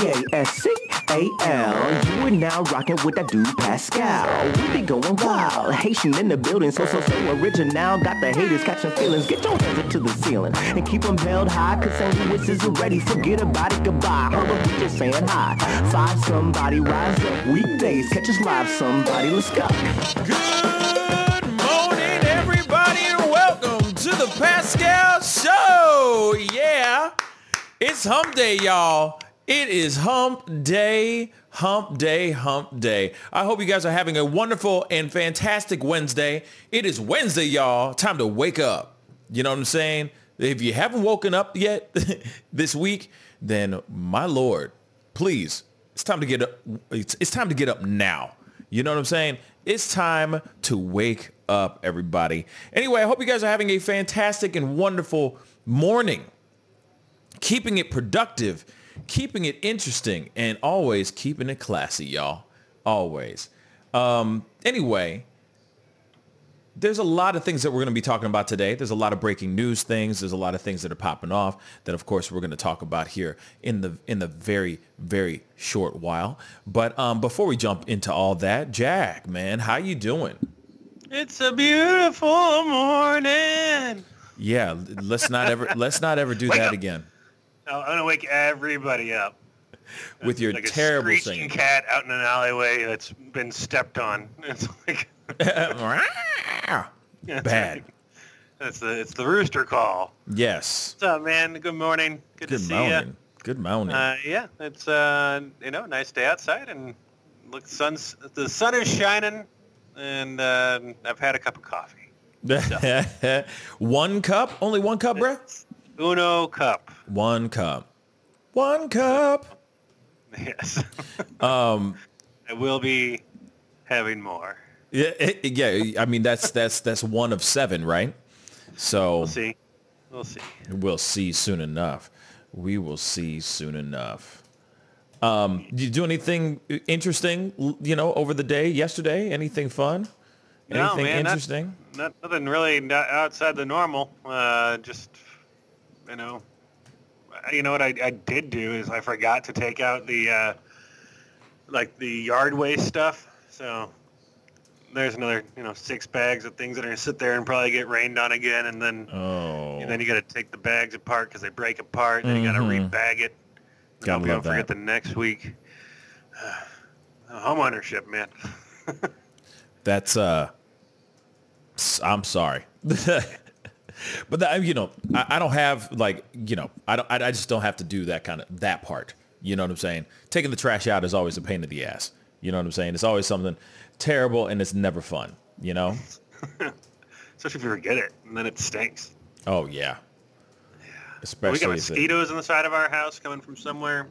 P-A-S-C-A-L. You are now rocking with that dude Pascal. We be going wild. Haitian in the building, so, so, so original. Got the haters catching feelings. Get your hands up to the ceiling and keep them held high. Cause St. Louis is ready. Forget about it, goodbye. Up, we just saying hi. Five somebody rise up. Weekdays, catch us live, somebody. Let's go. Good morning, everybody, and welcome to the Pascal Show. Yeah, it's hump day, y'all. It is hump day, hump day, hump day. I hope you guys are having a wonderful and fantastic Wednesday. It is Wednesday, y'all. Time to wake up. You know what I'm saying? If you haven't woken up yet this week, then my Lord, please, it's time to get up. It's, it's time to get up now. You know what I'm saying? It's time to wake up, everybody. Anyway, I hope you guys are having a fantastic and wonderful morning. Keeping it productive, keeping it interesting, and always keeping it classy, y'all. Always. Um, anyway, there's a lot of things that we're going to be talking about today. There's a lot of breaking news things. There's a lot of things that are popping off that, of course, we're going to talk about here in the in the very very short while. But um, before we jump into all that, Jack, man, how you doing? It's a beautiful morning. Yeah, let's not ever let's not ever do Wake that up. again I'm gonna wake everybody up. with your like terrible a screeching singing. cat out in an alleyway that's been stepped on. It's like Bad. That's the it's the rooster call. Yes. What's up, man? Good morning. Good, Good to see morning. Good morning. Uh, yeah, it's uh, you know nice day outside and look sun's the sun is shining and uh, I've had a cup of coffee. one cup? Only one cup, bruh? Uno cup. One cup. One cup. Yes. um, I will be having more. Yeah, it- yeah. I mean, that's that's that's one of seven, right? So We'll see. We'll see. we'll see soon enough. We will see soon enough. Um, did you do anything interesting, you know, over the day, yesterday? Anything fun? No, Anything man, not- interesting? Not, nothing really not outside the normal. Uh, just, you know, you know what I, I did do is I forgot to take out the, uh, like the yard waste stuff. So there's another, you know, six bags of things that are gonna sit there and probably get rained on again, and then oh, and then you got to take the bags apart because they break apart. Then you got to rebag it. Gotta love don't forget the next week. home ownership, man. That's uh, I'm sorry, but that, you know, I, I don't have like, you know, I don't, I, I just don't have to do that kind of that part. You know what I'm saying? Taking the trash out is always a pain in the ass. You know what I'm saying? It's always something terrible and it's never fun. You know? Especially if you forget it and then it stinks. Oh yeah. Yeah. Especially we got if it- mosquitoes on the side of our house coming from somewhere.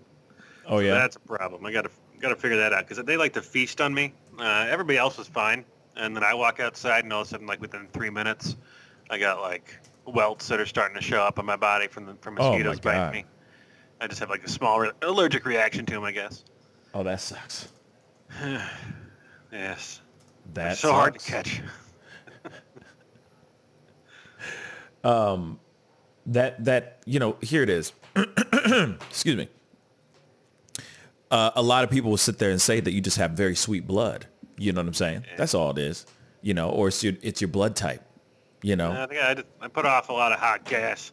oh yeah. That's a problem. I got to got to figure that out because they like to feast on me. Uh, everybody else is fine, and then I walk outside, and all of a sudden, like within three minutes, I got like welts that are starting to show up on my body from the from Oh, mosquitoes God. biting me. I just have like a small re- allergic reaction to them, I guess. oh, that sucks. Yes, That so hard to sucks. catch. that that you know here it is excuse me uh, a lot of people will sit there and say that you just have very sweet blood you know what i'm saying that's all it is you know or it's your it's your blood type you know I think I, just, I put off a lot of hot gas,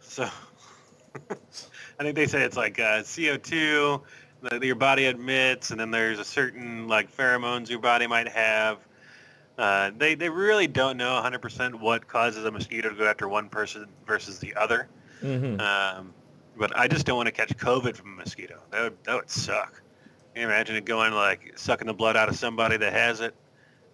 so I think they say it's like uh, CO2 that your body emits, and then there's a certain like pheromones your body might have. Uh, they they really don't know 100% what causes a mosquito to go after one person versus the other. Um, but I just don't want to catch COVID from a mosquito. That would that would suck. Can you imagine it going like sucking the blood out of somebody that has it,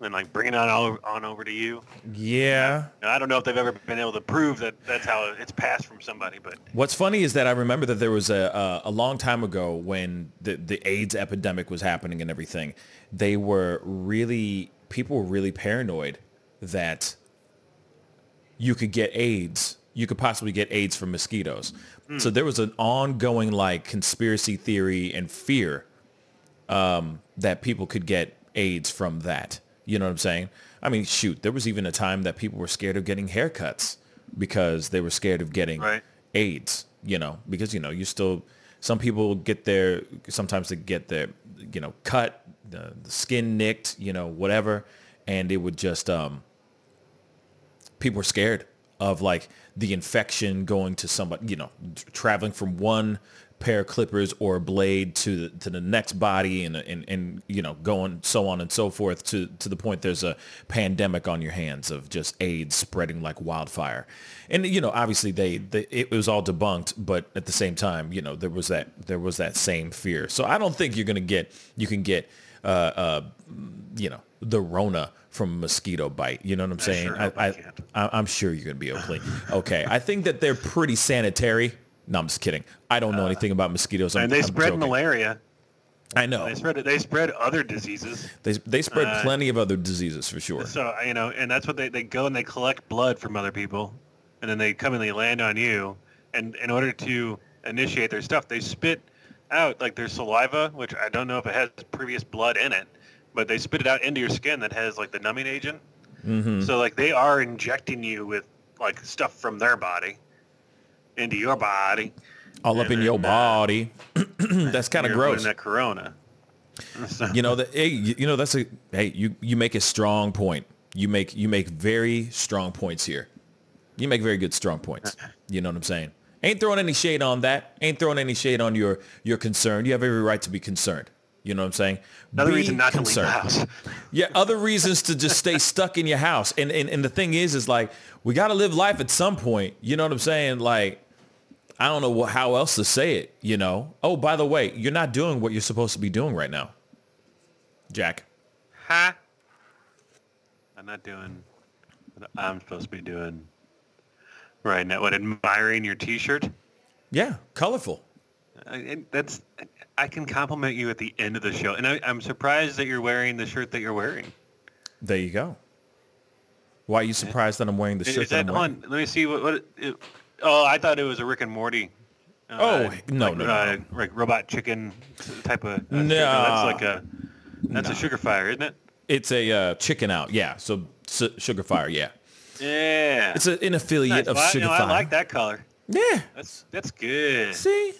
and like bringing it on over, on over to you? yeah Now, I don't know if they've ever been able to prove that that's how it's passed from somebody, but What's funny is that I remember that there was a, a, a long time ago when the, the AIDS epidemic was happening and everything. They were really, people were really paranoid that you could get AIDS. You could possibly get AIDS from mosquitoes. So there was an ongoing like conspiracy theory and fear um, that people could get AIDS from that. You know what I'm saying? I mean, shoot, there was even a time that people were scared of getting haircuts because they were scared of getting Right. AIDS, you know, because, you know, you're still Some people get their sometimes they get their you know cut, the, the skin nicked, you know whatever, and it would just um, people were scared of like the infection going to somebody, you know, traveling from one pair of clippers or a blade to the, to the next body and, and, and, you know, going so on and so forth to, to the point there's a pandemic on your hands of just AIDS spreading like wildfire. And, you know, obviously they, they, it was all debunked, but at the same time, you know, there was that, there was that same fear. So I don't think you're going to get, you can get, uh, uh, you know, the Rona from mosquito bite. You know what I'm saying? I sure I, I, I, am sure you're going to be okay. okay. I think that they're pretty sanitary. No, I'm just kidding. I don't know anything about mosquitoes. I'm, and they I'm spread joking. malaria. I know. They spread they spread other diseases. They, they spread Uh, plenty of other diseases for sure. So you know, and that's what they, they go and they collect blood from other people, and then they come and they land on you, and in order to initiate their stuff, they spit out like their saliva, which I don't know if it has previous blood in it, but they spit it out into your skin that has like the numbing agent. Mm-hmm. So like they are injecting you with like stuff from their body into your body. All up in your body. That's kind of gross. That corona. So, You know that. Hey, you know that's a. Hey, you you make a strong point. You make you make very strong points here. You make very good strong points. You know what I'm saying? Ain't throwing any shade on that. Ain't throwing any shade on your your concern. You have every right to be concerned. You know what I'm saying? another Be reason not to leave concerned. the house. Yeah, other reasons to just stay stuck in your house. And, and and the thing is, is like we got to live life at some point. You know what I'm saying? Like I don't know how else to say it. You know. Oh, by the way, you're not doing what you're supposed to be doing right now, Jack. Huh? I'm not doing what I'm supposed to be doing right now. What, admiring your T-shirt? Yeah, colorful. I, that's I can compliment you at the end of the show, and I, I'm surprised that you're wearing the shirt that you're wearing. There you go. Why are you eh? surprised that I'm wearing the Is shirt that that I'm wearing? on? Let me see what. what it, oh, I thought it was a Rick and Morty. uh, Oh, no, like, no, no, uh, Like robot chicken type of. Uh, No. that's like a. That's No. a sugar fire, isn't it? It's a uh, chicken out. Yeah. So su- Sugar Fire. Yeah. Yeah. It's a, an affiliate Nice. of Well, I- Sugar know, Fire. I like that color. Yeah. That's that's good. See,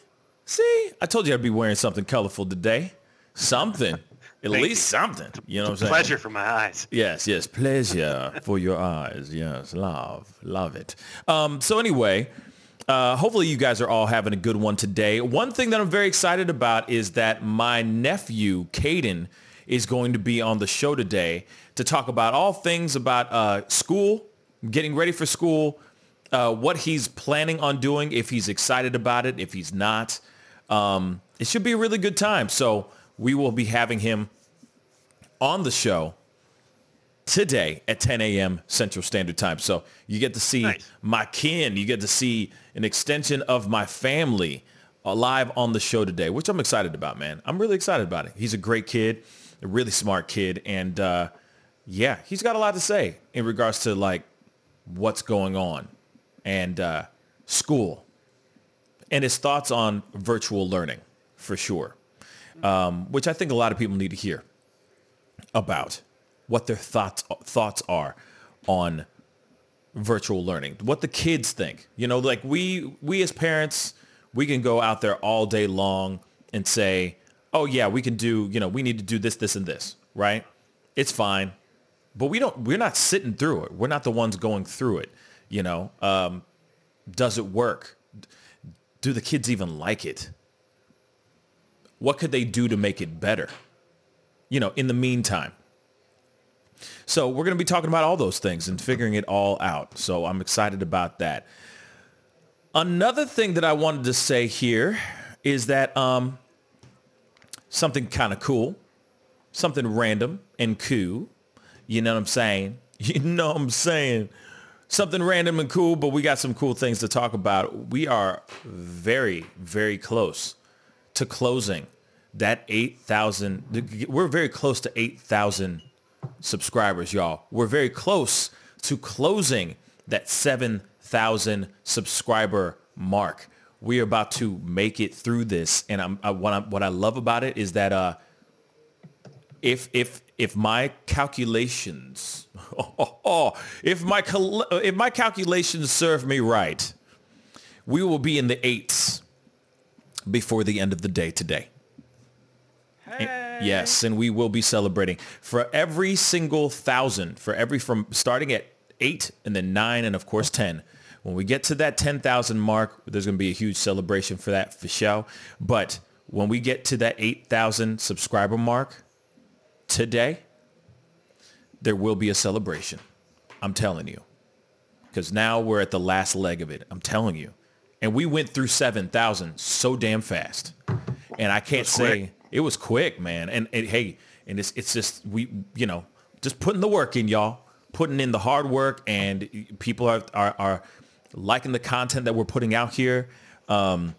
see, I told you I'd be wearing something colorful today. Something, at Thank least you. something. You know what I'm saying? Pleasure for my eyes. Yes, yes, pleasure for your eyes. Yes, love, love it. Um, so anyway, uh, hopefully you guys are all having a good one today. One thing that I'm very excited about is that my nephew, Caden, is going to be on the show today to talk about all things about uh, school, getting ready for school, uh, what he's planning on doing, if he's excited about it, if he's not. Um, it should be a really good time. So we will be having him on the show today at 10 a.m. Central Standard Time. So you get to see Nice. my kin. You get to see an extension of my family uh, live on the show today, which I'm excited about, man. I'm really excited about it. He's a great kid, a really smart kid. And uh, yeah, he's got a lot to say in regards to like what's going on and uh, school and his thoughts on virtual learning for sure, um, which I think a lot of people need to hear about what their thoughts thoughts are on virtual learning, what the kids think. You know, like we we as parents, we can go out there all day long and say, "Oh yeah, we can do, you know, we need to do this this and this." Right? It's fine. But we don't we're not sitting through it. We're not the ones going through it, you know. Um, does it work? Do the kids even like it? What could they do to make it better? You know, in the meantime. So we're going to be talking about all those things and figuring it all out. So I'm excited about that. Another thing that I wanted to say here is that um, something kind of cool, something random and cool. You know what I'm saying? You know what I'm saying? Something random and cool, but we got some cool things to talk about. We are very, very close to closing that 8,000. We're very close to 8,000 subscribers, y'all. We're very close to closing that 7,000 subscriber mark. We're about to make it through this. And I'm, I, what, I, what I love about it is that uh, if if if my calculations if my if my calculations serve me right, we will be in the eights before the end of the day today. Yes, and we will be celebrating for every single thousand, for every from starting at eight and then nine and of course 10. When we get to that 10,000 mark, there's going to be a huge celebration for that for show. But when we get to that 8,000 subscriber mark today, there will be a celebration. I'm telling you. Because now we're at the last leg of it. I'm telling you. And we went through 7,000 so damn fast. And I can't say quick. it was quick, man. And, and hey, and it's, it's just, we, you know, just putting the work in, y'all. Putting in the hard work and people are, are, are liking the content that we're putting out here. Um,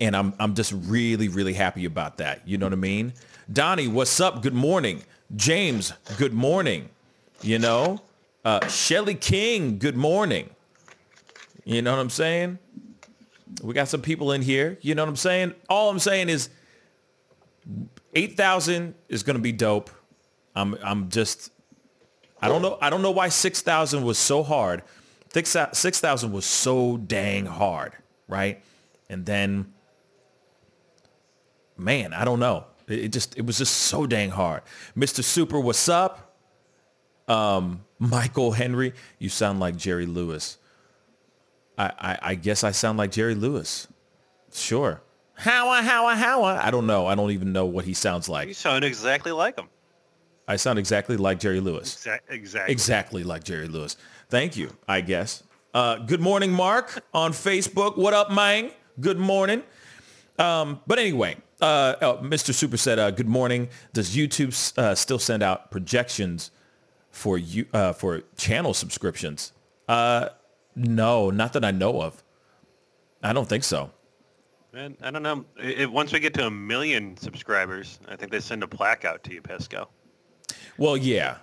and I'm I'm just really really happy about that. You know what I mean? Donnie, what's up? Good morning. James, good morning. You know, uh, Shelly King, good morning. You know what I'm saying? We got some people in here. You know what I'm saying? All I'm saying is, eight thousand is gonna be dope. I'm I'm just I don't know I don't know why six thousand was so hard. Six six thousand was so dang hard, right? And then man, I don't know. It just it was just so dang hard. Mr. Super, what's up? Um, Michael Henry, you sound like Jerry Lewis. I, I, I guess I sound like Jerry Lewis. Sure. Howa, howa, howa. I don't know. I don't even know what he sounds like. You sound exactly like him. I sound exactly like Jerry Lewis. Exa- exactly. Exactly like Jerry Lewis. Thank you, I guess. Uh, good morning, Mark, on Facebook. What up, Mang? Good morning. Um, but anyway, uh, oh, Mr. Super said, uh, good morning. Does YouTube uh, still send out projections for you uh, for channel subscriptions? No, not that I know of. I don't think so. Man, I don't know. Once we get to a million subscribers, I think they send a plaque out to you, Pesco. Well, yeah,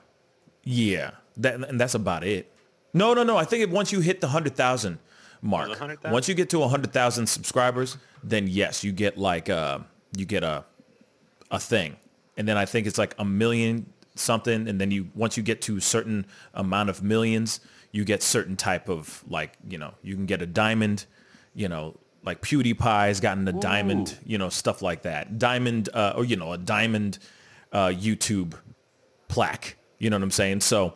yeah, that, and that's about it. No, no, no. I think if once you hit the hundred thousand mark, 100,000? once you get to hundred thousand subscribers, then yes, you get like uh, you get a a thing, and then I think it's like a million something, and then you once you get to a certain amount of millions, you get certain type of like you know you can get a diamond, you know. Like PewDiePie's gotten a diamond, you know, stuff like that. Diamond, uh, or you know, a diamond uh, YouTube plaque. You know what I'm saying? So,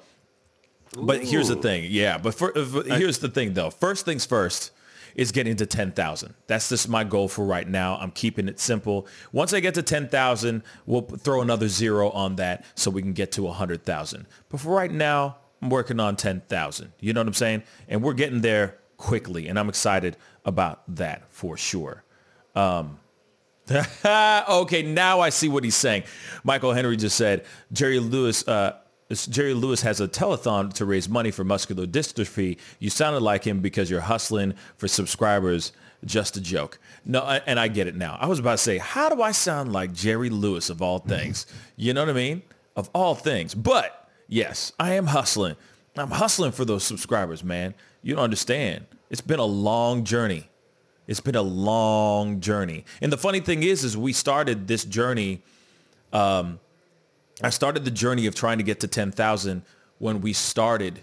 but here's the thing. Yeah, but for, uh, here's the thing though. First things first is getting to 10,000. That's just my goal for right now. I'm keeping it simple. Once I get to 10,000, we'll throw another zero on that so we can get to 100,000. But for right now, I'm working on 10,000. You know what I'm saying? And we're getting there quickly, and I'm excited about that for sure. okay, now I see what he's saying. Michael Henry just said Jerry Lewis. Uh, Jerry Lewis has a telethon to raise money for muscular dystrophy. You sounded like him because you're hustling for subscribers. Just a joke. No, and I get it now. I was about to say, how do I sound like Jerry Lewis of all things? You know what I mean? Of all things. But yes, I am hustling. I'm hustling for those subscribers, man. You don't understand. It's been a long journey. It's been a long journey. And the funny thing is, is we started this journey. Um, I started the journey of trying to get to 10,000 when we started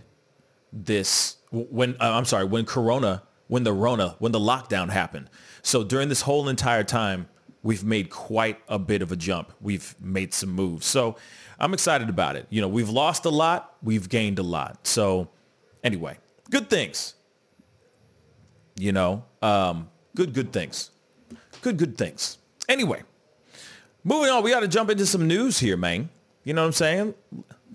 this, when, uh, I'm sorry, when Corona, when the Rona, when the lockdown happened. So during this whole entire time, we've made quite a bit of a jump. We've made some moves. So I'm excited about it. You know, we've lost a lot. We've gained a lot. So anyway, good things you know um, good good things good good things anyway moving on we got to jump into some news here man you know what i'm saying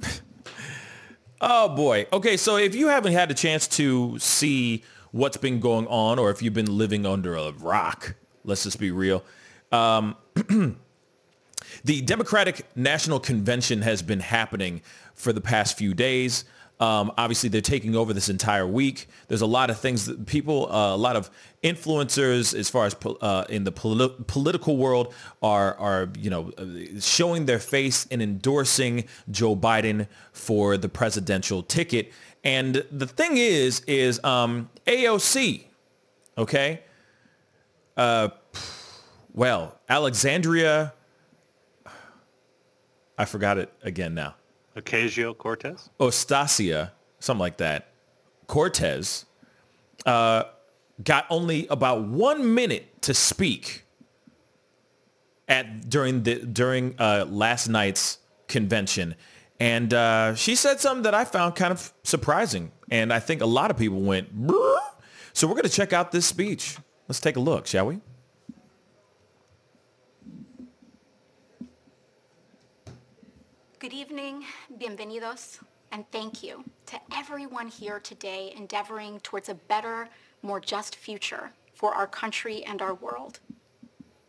oh boy okay so if you haven't had a chance to see what's been going on or if you've been living under a rock let's just be real um, the Democratic National Convention has been happening for the past few days. Um, obviously, they're taking over this entire week. There's a lot of things that people, uh, a lot of influencers, as far as uh, in the poli- political world, are are you know showing their face and endorsing Joe Biden for the presidential ticket. And the thing is, is um, AOC, okay? Uh, well, Alexandria. I forgot it again now. Ocasio-Cortez? Ostasia, something like that, Cortez, uh, got only about one minute to speak at during the during uh, last night's convention, and uh, she said something that I found kind of surprising, and I think a lot of people went. Bruh. So we're going to check out this speech. Let's take a look, shall we? Good evening, bienvenidos, and thank you to everyone here today endeavoring towards a better, more just future for our country and our world.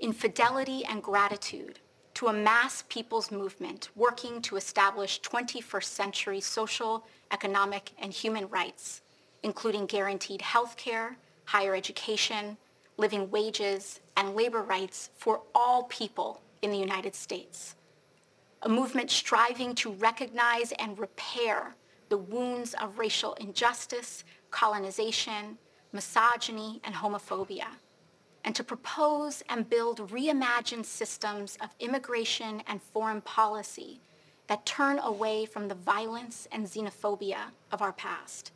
In fidelity and gratitude to a mass people's movement working to establish 21st century social, economic, and human rights, including guaranteed health care, higher education, living wages, and labor rights for all people in the United States a movement striving to recognize and repair the wounds of racial injustice, colonization, misogyny, and homophobia, and to propose and build reimagined systems of immigration and foreign policy that turn away from the violence and xenophobia of our past.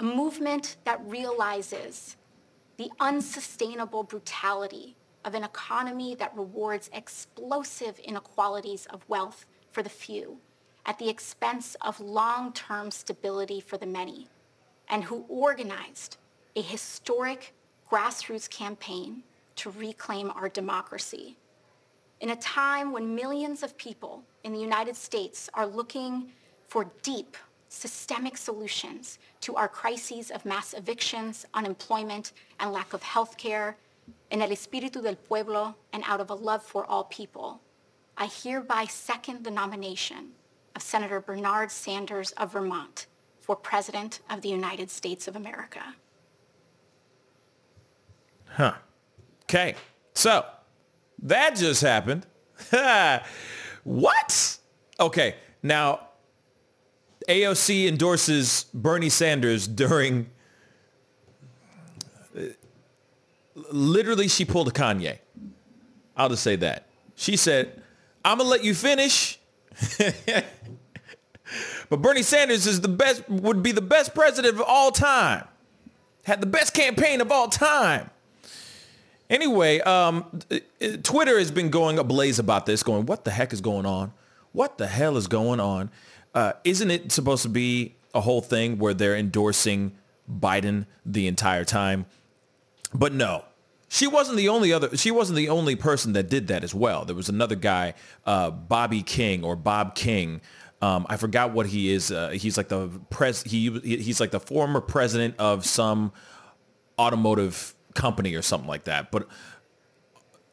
A movement that realizes the unsustainable brutality of an economy that rewards explosive inequalities of wealth for the few at the expense of long-term stability for the many, and who organized a historic grassroots campaign to reclaim our democracy. In a time when millions of people in the United States are looking for deep, systemic solutions to our crises of mass evictions, unemployment, and lack of health care, en el espíritu del pueblo and out of a love for all people, I hereby second the nomination of Senator Bernard Sanders of Vermont for President of the United States of America. Huh. Okay. So that just happened. what? Okay. Now, AOC endorses Bernie Sanders during literally she pulled a Kanye. I'll just say that. She said, I'm going to let you finish. but Bernie Sanders is the best, would be the best president of all time. Had the best campaign of all time. Anyway, um, Twitter has been going ablaze about this, going, what the heck is going on? What the hell is going on? Uh, isn't it supposed to be a whole thing where they're endorsing Biden the entire time? But no, she wasn't the only other. She wasn't the only person that did that as well. There was another guy, uh, Bobby King or Bob King. Um, I forgot what he is. Uh, he's like the pres. He he's like the former president of some automotive company or something like that. But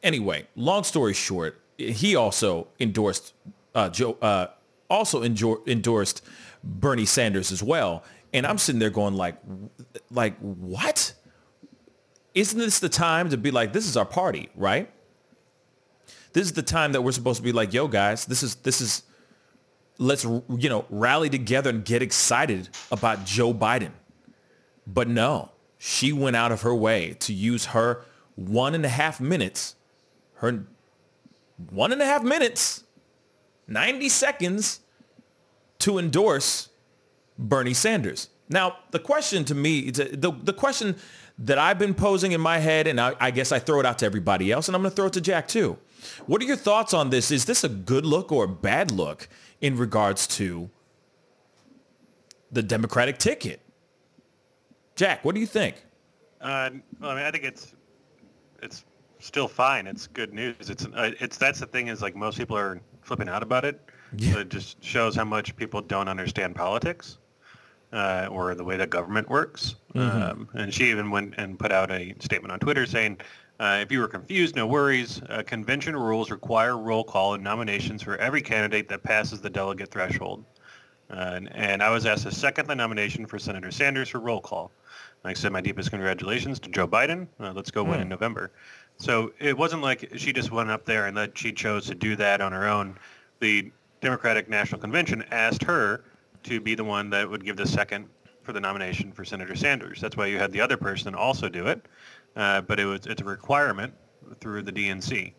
anyway, long story short, he also endorsed uh, Joe. Uh, also endorsed Bernie Sanders as well. And I'm sitting there going like, like what? Isn't this the time to be like, this is our party, right? This is the time that we're supposed to be like, yo, guys, this is this is let's you know rally together and get excited about Joe Biden. But no, she went out of her way to use her one and a half minutes, her one and a half minutes, 90 seconds to endorse Bernie Sanders. Now, the question to me, the, the question that I've been posing in my head, and I, I guess I throw it out to everybody else, and I'm going to throw it to Jack too. What are your thoughts on this? Is this a good look or a bad look in regards to the Democratic ticket? Jack, what do you think? Uh, well, I mean, I think it's it's still fine. It's good news. It's uh, it's that's the thing is like most people are flipping out about it. Yeah. So it just shows how much people don't understand politics uh, or the way that government works. Mm-hmm. Um, and she even went and put out a statement on Twitter saying, uh, if you were confused, no worries. Uh, convention rules require roll call and nominations for every candidate that passes the delegate threshold. Uh, and, and, I was asked to second the nomination for Senator Sanders for roll call. I said my deepest congratulations to Joe Biden. Uh, let's go mm. win in hmm. November. So it wasn't like she just went up there and that she chose to do that on her own. The Democratic National Convention asked her to be the one that would give the second for the nomination for Senator Sanders. That's why you had the other person also do it, uh, but it was it's a requirement through the DNC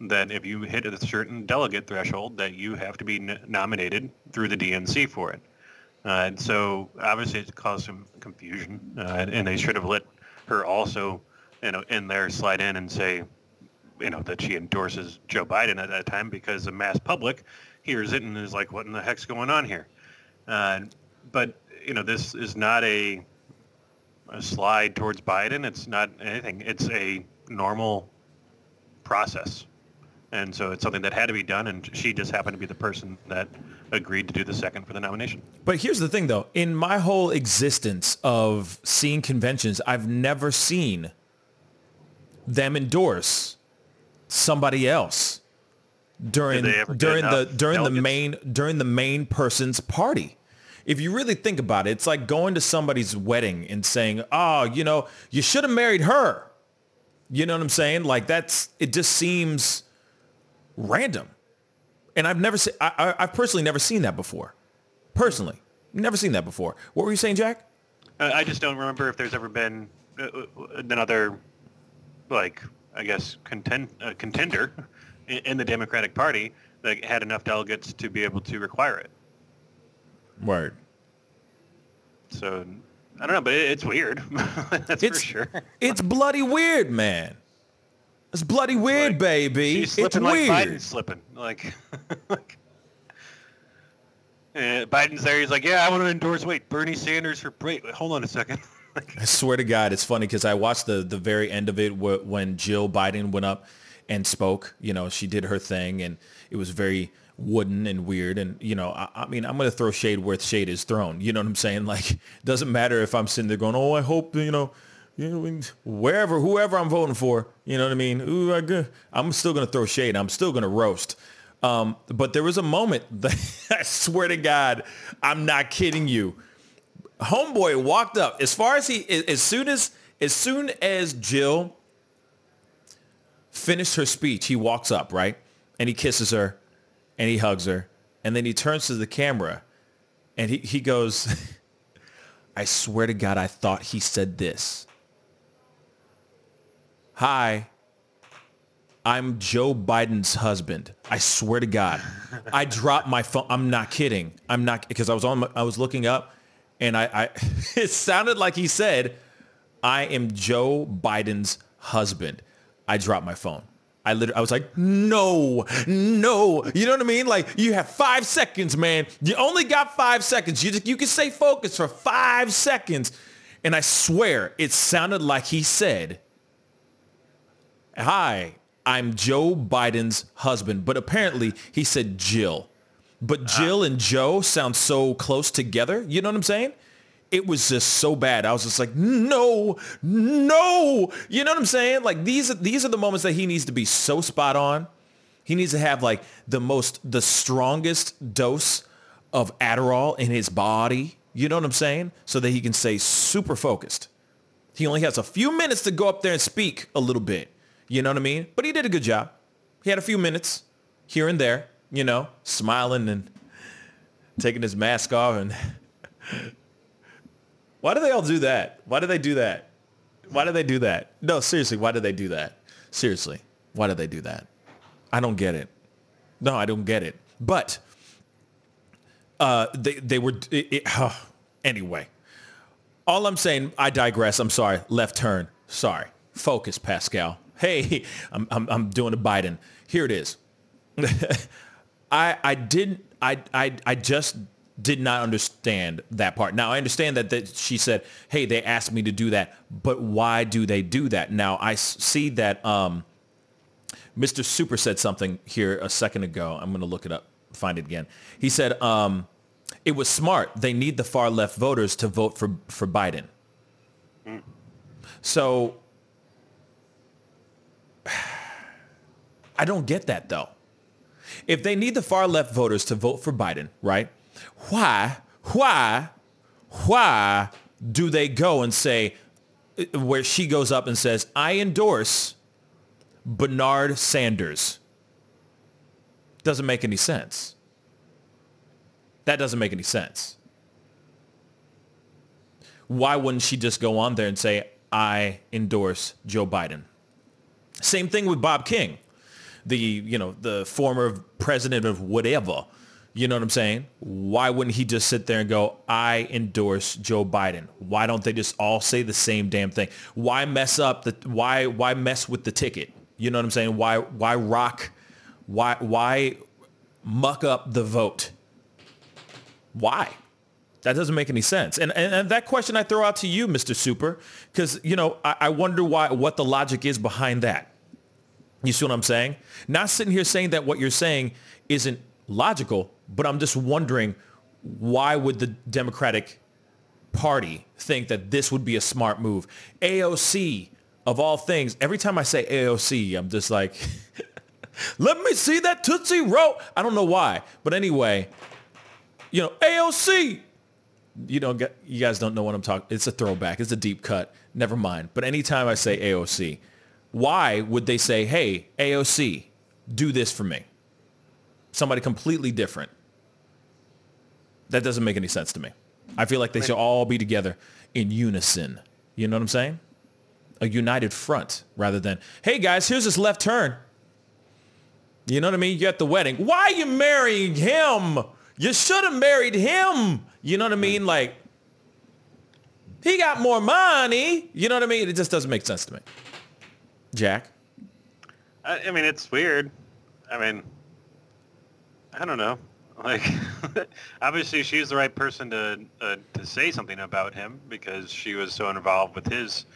that if you hit a certain delegate threshold, that you have to be n- nominated through the DNC for it. Uh, and so obviously it caused some confusion, uh, and they should have let her also, you know, in there slide in and say, you know, that she endorses Joe Biden at that time because the mass public hears it and is like, what in the heck's going on here? Uh, but, you know, this is not a, a slide towards Biden. It's not anything. It's a normal process. And so it's something that had to be done, and she just happened to be the person that agreed to do the second for the nomination. But here's the thing, though. In my whole existence of seeing conventions, I've never seen them endorse somebody else during Did they ever get during the during the main during the main person's party. If you really think about it, it's like going to somebody's wedding and saying, "Oh, you know, you should have married her." You know what I'm saying? Like that's it. Just seems random, and I've never seen. I, I, I've personally never seen that before. Personally, never seen that before. What were you saying, Jack? Uh, I just don't remember if there's ever been uh, uh, another, like, I guess, contend, uh, contender in the Democratic Party that had enough delegates to be able to require it. Word. So I don't know, but it, it's weird. That's It's for sure. it's bloody weird, man. It's bloody weird, Like, baby. It's like weird. Biden's slipping. Like, like uh, Biden's there. He's like, yeah, I want to endorse. Wait, Bernie Sanders for. Wait, wait, hold on a second. I swear to God, it's funny because I watched the the very end of it wh- when Jill Biden went up and spoke. You know, she did her thing, and it was very wooden and weird. And you know, I, I mean, I'm gonna throw shade where shade is thrown. You know what I'm saying? Like, doesn't matter if I'm sitting there going, "Oh, I hope you know." You know, wherever, whoever I'm voting for, you know what I mean? Ooh, I, I'm still going to throw shade. I'm still going to roast. Um, but there was a moment that I swear to God, I'm not kidding you homeboy walked up as far as he as soon as as soon as Jill finished her speech, he walks up, right? And he kisses her and he hugs her. And then he turns to the camera and he, he goes, I swear to God, I thought he said this. Hi, I'm Joe Biden's husband. I swear to God. I dropped my phone. I'm not kidding. I'm not because I was on my, I was looking up and I, I it sounded like he said, I am Joe Biden's husband. I dropped my phone. I literally, I was like, no, no. You know what I mean? Like you have five seconds, man. You only got five seconds. You, just, you can stay focused for five seconds. And I swear it sounded like he said, hi, I'm Joe Biden's husband. But apparently he said Jill. But ah. Jill and Joe sound so close together. You know what I'm saying? It was just so bad. I was just like, no, no. You know what I'm saying? Like these, these are the moments that he needs to be so spot on. He needs to have like the most, the strongest dose of Adderall in his body. You know what I'm saying? So that he can stay super focused. He only has a few minutes to go up there and speak a little bit. You know what I mean? But he did a good job. He had a few minutes here and there, you know, smiling and taking his mask off. And why do they all do that? Why do they do that? Why do they do that? No, seriously, why do they do that? Seriously, why do they do that? I don't get it. No, I don't get it. But uh, they they were it, it, anyway. All I'm saying, I digress. I'm sorry. Left turn. Sorry. Focus, Pascal. Hey, I'm I'm, I'm doing a Biden. Here it is. I I didn't I I I just did not understand that part. Now I understand that, that she said, "Hey, they asked me to do that, but why do they do that?" Now I see that um, Mr. Super said something here a second ago. I'm going to look it up, find it again. He said um, it was smart. They need the far left voters to vote for for Biden. So I don't get that though. If they need the far left voters to vote for Biden, right? Why, why, why do they go and say, where she goes up and says, I endorse Bernard Sanders? Doesn't make any sense. That doesn't make any sense. Why wouldn't she just go on there and say, I endorse Joe Biden? Same thing with Bob King, the, you know, the former president of whatever. You know what I'm saying? Why wouldn't he just sit there and go, I endorse Joe Biden? Why don't they just all say the same damn thing? Why mess up the why why mess with the ticket? You know what I'm saying? Why why rock? Why why muck up the vote? Why? That doesn't make any sense. And, and, and that question I throw out to you, Mr. Super, because, you know, I, I wonder why, what the logic is behind that. You see what I'm saying? Not sitting here saying that what you're saying isn't logical, but I'm just wondering why would the Democratic Party think that this would be a smart move? AOC, of all things, every time I say AOC, I'm just like, let me see that Tootsie Roll. I don't know why. But anyway, you know, AOC. You know, you guys don't know what I'm talking. It's a throwback. It's a deep cut. Never mind. But anytime I say AOC, why would they say, hey, AOC, do this for me? Somebody completely different. That doesn't make any sense to me. I feel like they should all be together in unison. You know what I'm saying? A united front rather than, hey guys, here's this left turn. You know what I mean? You're at the wedding. Why are you marrying him? You should have married him. You know what I mean? Like, he got more money. You know what I mean? It just doesn't make sense to me. Jack? I, I mean, it's weird. I mean, I don't know. Like, obviously, she's the right person to uh, to say something about him because she was so involved with his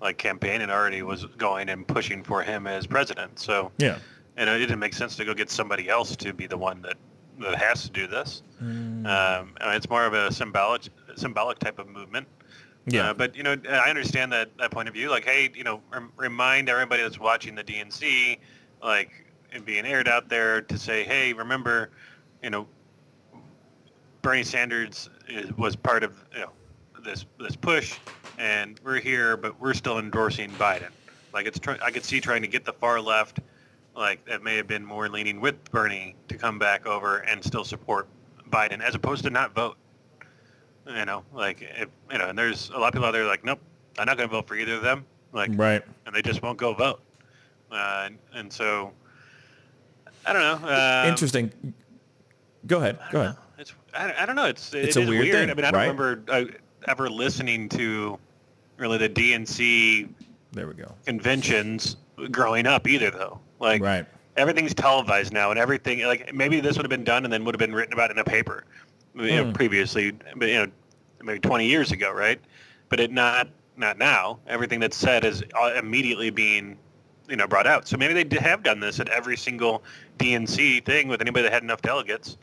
like campaign and already was going and pushing for him as president. So yeah, and it didn't make sense to go get somebody else to be the one that that has to do this. Mm. Um, it's more of a symbolic symbolic type of movement. Yeah. Uh, but you know, I understand that that point of view. Like, hey, you know, rem- remind everybody that's watching the DNC, like, and being aired out there to say, hey, remember, you know, Bernie Sanders is, was part of you know this this push, and we're here, but we're still endorsing Biden. Like, it's try- I could see trying to get the far left, like that may have been more leaning with Bernie to come back over and still support Biden, as opposed to not vote. You know, like if, you know, and there's a lot of people out there like, nope, I'm not going to vote for either of them. Like, right, and they just won't go vote. Uh, and, and, so, I don't know. Um, Interesting. Go ahead. Go ahead. Know. It's I, I, don't know. It's it's a weird, weird. Thing, I mean, I don't right? remember uh, ever listening to really the DNC. There we go. Conventions growing up either, though. Like, right. Everything's televised now, and everything like maybe this would have been done and then would have been written about in a paper you know, mm. previously, you know, maybe 20 years ago, right? But it not not now. Everything that's said is uh, immediately being, you know, brought out. So maybe they have done this at every single DNC thing with anybody that had enough delegates,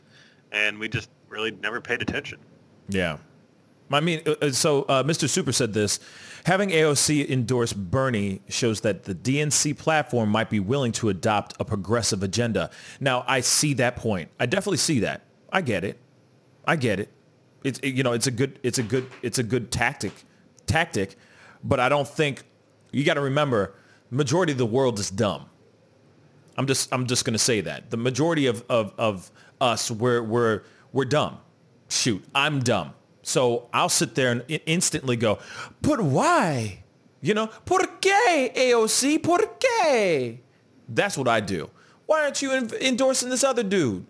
and we just really never paid attention. Yeah. I mean, uh, uh, so uh, Mr. Super said this. Having AOC endorse Bernie shows that the DNC platform might be willing to adopt a progressive agenda. Now, I see that point. I definitely see that. I get it. I get it. It's it, you know it's a good it's a good it's a good tactic tactic, but I don't think you got to remember majority of the world is dumb. I'm just I'm just gonna say that the majority of of, of us we're we're we're dumb. Shoot, I'm dumb. So I'll sit there and instantly go, but why? You know, por qué AOC? Por qué? That's what I do. Why aren't you endorsing this other dude?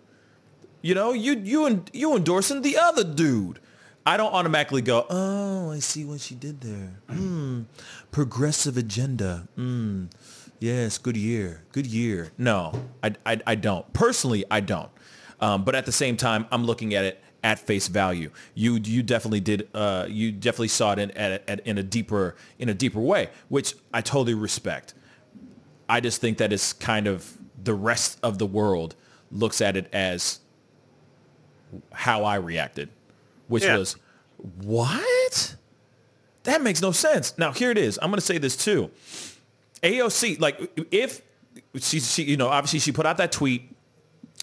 You know, you you you endorsing the other dude. I don't automatically go, oh, I see what she did there. Hmm, progressive agenda. Hmm, yes, good year, good year. No, I, I, I don't. Personally, I don't. Um, but at the same time, I'm looking at it at face value. You you definitely did. Uh, you definitely saw it in at, at, in a deeper in a deeper way, which I totally respect. I just think that it's kind of the rest of the world looks at it as how I reacted, which yeah. was, what? That makes no sense. Now here it is. I'm going to say this too. AOC, like if she, she, you know, obviously she put out that tweet.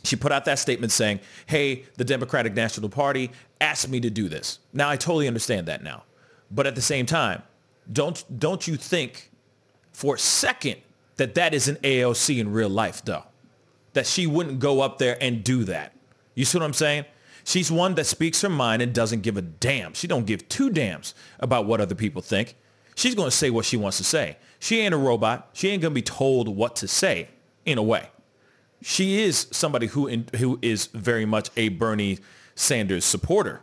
She put out that statement saying, hey, the Democratic National Party asked me to do this. Now I totally understand that now. But at the same time, don't, don't you think for a second that that is an AOC in real life though? That she wouldn't go up there and do that. You see what I'm saying? She's one that speaks her mind and doesn't give a damn. She don't give two damns about what other people think. She's going to say what she wants to say. She ain't a robot. She ain't going to be told what to say in a way. She is somebody who in, who is very much a Bernie Sanders supporter.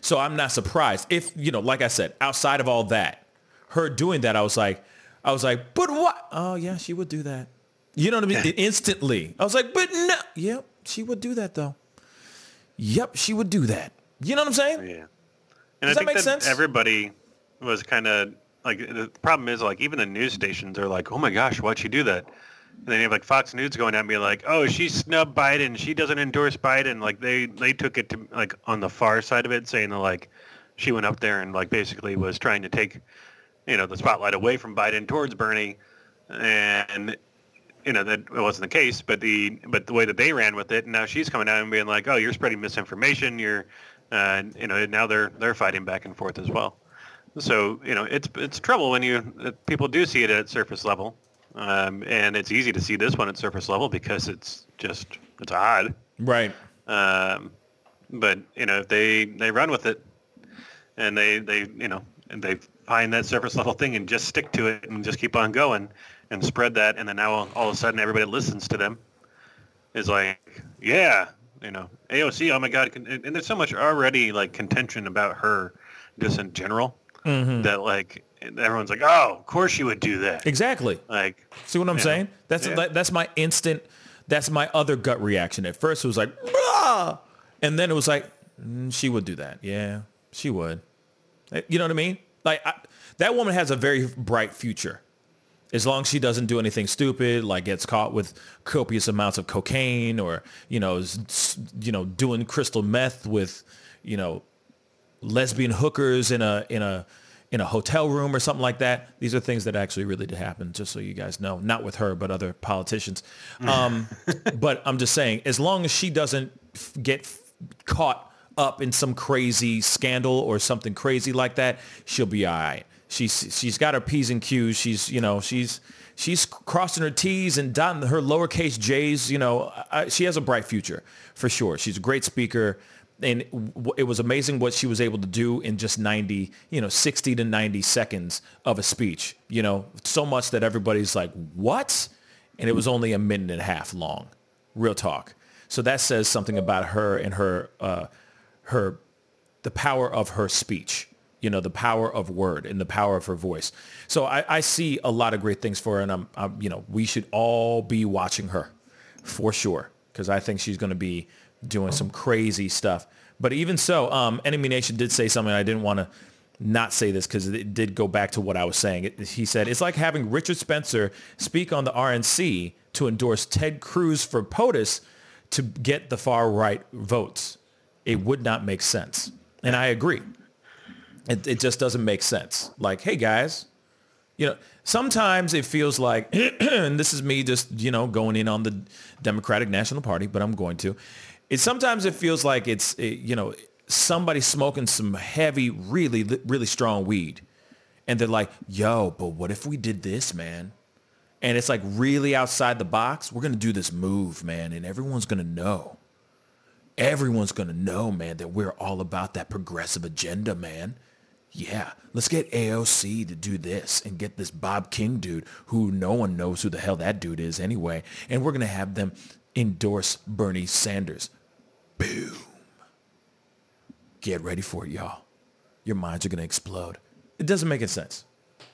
So I'm not surprised if, you know, like I said, outside of all that, her doing that, I was like, I was like, but what? Oh yeah, she would do that. You know what I mean? Instantly. I was like, but no. Yep, she would do that though. Yep, she would do that. You know what I'm saying? Yeah. And Does I that think make that sense? everybody was kind of like the problem is like even the news stations are like, oh my gosh, why'd she do that? And then you have like Fox News going at me like, oh, she snubbed Biden. She doesn't endorse Biden. Like they they took it to like on the far side of it, saying that like she went up there and like basically was trying to take you know the spotlight away from Biden towards Bernie, and you know that wasn't the case. But the but the way that they ran with it, and now she's coming out and being like, oh, you're spreading misinformation. You're uh, you know now they're they're fighting back and forth as well. So you know it's it's trouble when you uh, people do see it at surface level, um, and it's easy to see this one at surface level because it's just it's odd. Right. Um, but you know if they they run with it, and they they you know and they find that surface level thing and just stick to it and just keep on going and spread that, and then now all, all of a sudden everybody listens to them is like yeah you know AOC oh my god and and there's so much already like contention about her just in general that like everyone's like oh of course she would do that Exactly. like See what I'm saying? That's Yeah. that's my instant. That's my other gut reaction. At first, it was like, and then it was like, "Mm, she would do that. Yeah, she would. Eh, You know what I mean? Like I, that woman has a very bright future, as long as she doesn't do anything stupid, like gets caught with copious amounts of cocaine, or you know, is, you know, doing crystal meth with, you know, lesbian hookers in a in a in a hotel room or something like that. These are things that actually really did happen, just so you guys know. Not with her, but other politicians. Um, but I'm just saying, as long as she doesn't f- get f- caught up in some crazy scandal or something crazy like that, she'll be all right. She's she's got her p's and q's. She's you know she's she's crossing her t's and dotting her lowercase j's. You know I, she has a bright future for sure. She's a great speaker and it was amazing what she was able to do in just 90 you know 60 to 90 seconds of a speech you know so much that everybody's like what? And it was only a minute and a half long real talk. So that says something about her and her uh, her the power of her speech you know the power of word and the power of her voice. So i, I see a lot of great things for her and I'm, I'm you know we should all be watching her for sure because I think she's going to be doing some crazy stuff. But even so, um, Enemy Nation did say something. I didn't want to not say this because it did go back to what I was saying. It, he said, it's like having Richard Spencer speak on the RNC to endorse Ted Cruz for POTUS to get the far right votes. It would not make sense. And I agree. It, it just doesn't make sense. Like, hey guys, you know, sometimes it feels like, and this is me just, you know, going in on the Democratic National Party, but I'm going to. It sometimes it feels like it's, it, you know, somebody smoking some heavy, really, really strong weed, and they're like, "Yo, but what if we did this, man?" And it's like really outside the box. We're gonna do this move, man, and everyone's gonna know. Everyone's gonna know, man, that we're all about that progressive agenda, man yeah, let's get AOC to do this and get this Bob King dude who no one knows who the hell that dude is anyway. And we're going to have them endorse Bernie Sanders. Boom. Get ready for it, y'all. Your minds are going to explode. It doesn't make any sense.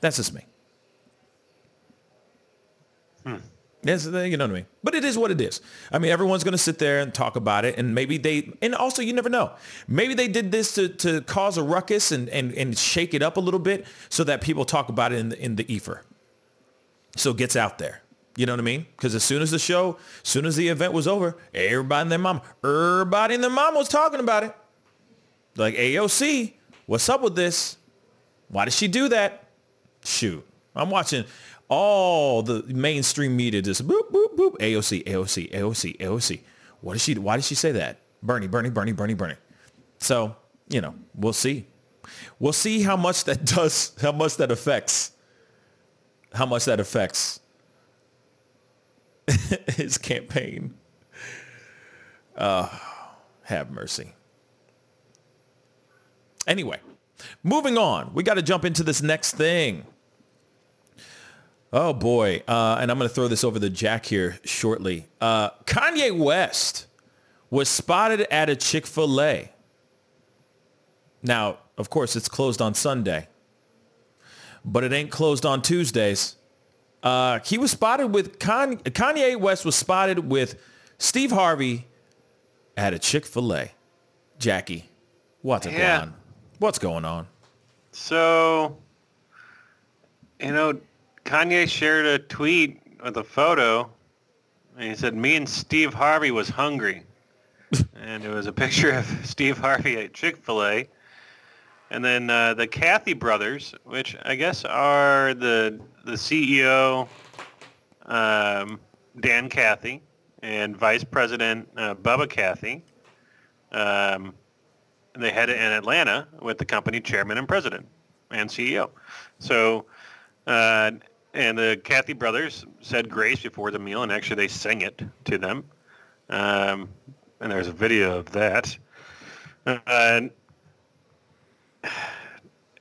That's just me. Hmm. That's, uh, you know what I mean? But it is what it is. I mean, everyone's going to sit there and talk about it. And maybe they, and also you never know. Maybe they did this to, to cause a ruckus and, and, and shake it up a little bit so that people talk about it in the, in the ether. So it gets out there. You know what I mean? Because as soon as the show, as soon as the event was over, everybody and their mom, everybody and their mom was talking about it. Like, AOC, what's up with this? Why did she do that? Shoot. I'm watching all the mainstream media just boop, boop, boop. AOC, AOC, AOC, AOC. What did she, why did she say that? Bernie, Bernie, Bernie, Bernie, Bernie. So, you know, we'll see. We'll see how much that does, how much that affects, how much that affects his campaign. Uh, have mercy. Anyway, moving on. We got to jump into this next thing. Oh boy, uh, and I'm going to throw this over to Jack here shortly. Uh, Kanye West was spotted at a Chick-fil-A. Now, of course, it's closed on Sunday, but it ain't closed on Tuesdays. Uh, he was spotted with Con- Kanye West was spotted with Steve Harvey at a Chick-fil-A. Jackie, what's going on? What's going on? So, you know, Kanye shared a tweet with a photo, and he said, "Me and Steve Harvey was hungry," and it was a picture of Steve Harvey at Chick-fil-A, and then uh, the Cathy brothers, which I guess are the the CEO, um, Dan Cathy, and Vice President uh, Bubba Cathy. Um, they had it in Atlanta with the company chairman and president and CEO. So, uh, and the Cathy brothers said grace before the meal, and actually they sang it to them. Um, and there's a video of that. Uh,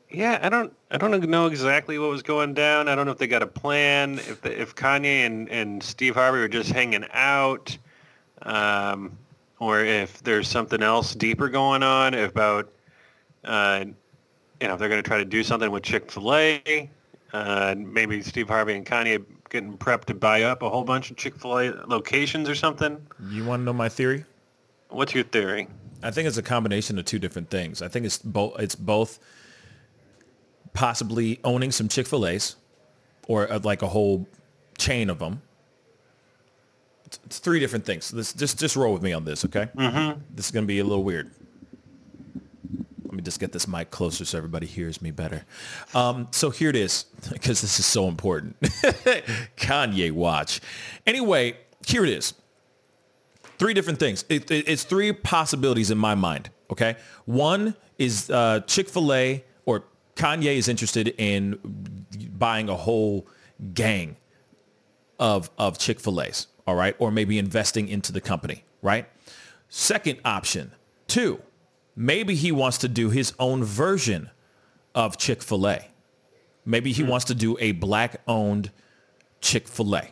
yeah, I don't, I don't know exactly what was going down. I don't know if they got a plan, if the, if Kanye and, and Steve Harvey were just hanging out. Um, or if there's something else deeper going on about, uh, you know, if they're going to try to do something with Chick-fil-A, uh, maybe Steve Harvey and Kanye getting prepped to buy up a whole bunch of Chick-fil-A locations or something. You want to know my theory? What's your theory? I think it's a combination of two different things. I think it's both. It's both possibly owning some Chick Fil A's, or uh, like a whole chain of them. It's, it's three different things. This just just roll with me on this, okay? Mm-hmm. This is gonna be a little weird. Let me just get this mic closer so everybody hears me better. Um, so here it is, because this is so important. Kanye watch. Anyway, here it is three different things. It, it- it's three possibilities in my mind. Okay, one is uh, Chick Fil A Kanye is interested in buying a whole gang of of Chick Fil A's. All right, or maybe investing into the company. Right. Second option, two, maybe he wants to do his own version of Chick Fil A. Maybe he hmm. wants to do a black-owned Chick Fil A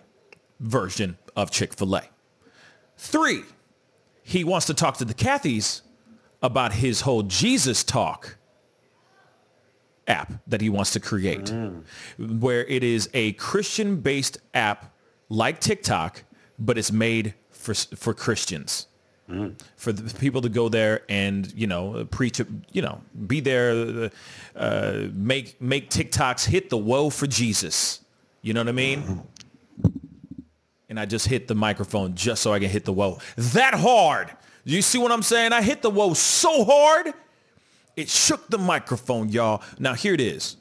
version of Chick Fil A. Three, he wants to talk to the Cathys about his whole Jesus talk app that he wants to create, where it is a Christian-based app like TikTok, but it's made for for Christians. For the people to go there and you know preach, you know, be there, uh, make make TikToks hit the woe for Jesus. You know what I mean? and I just hit the microphone just so I can hit the whoa that hard. Do you see what I'm saying? I hit the whoa so hard, it shook the microphone, y'all. Now here it is.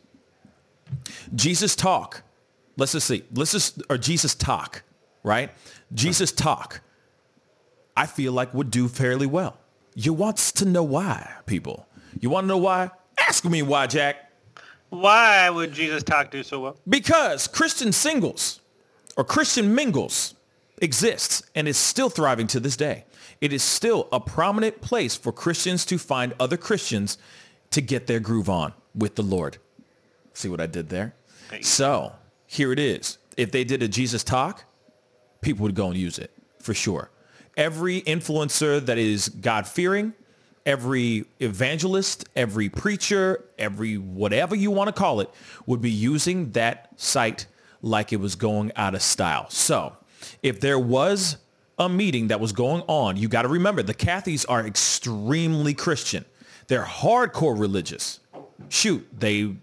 Jesus talk. Let's just see. Let's just, or Jesus talk, right? Jesus talk. I feel like would do fairly well. You wants to know why, people. You want to know why? Ask me why, Jack. Why would Jesus talk do so well? Because Christian singles or Christian mingles exists and is still thriving to this day. It is still a prominent place for Christians to find other Christians to get their groove on with the Lord. See what I did there? So here it is. If they did a Jesus talk, people would go and use it for sure. Every influencer that is God-fearing, every evangelist, every preacher, every whatever you want to call it, would be using that site like it was going out of style. So if there was a meeting that was going on, you got to remember the Cathys are extremely Christian. They're hardcore religious. Shoot, they,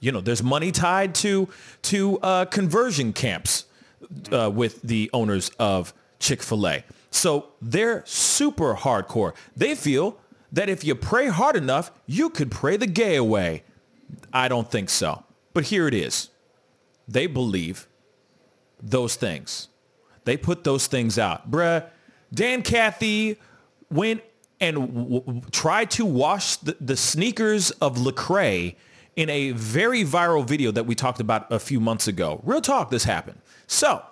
you know, there's money tied to to uh, conversion camps uh, with the owners of Chick-fil-A. So they're super hardcore. They feel that if you pray hard enough, you could pray the gay away. I don't think so. But here it is. They believe those things. They put those things out. Bruh, Dan Cathy went and w- w- tried to wash the, the sneakers of Lecrae in a very viral video that we talked about a few months ago. Real talk, this happened. So,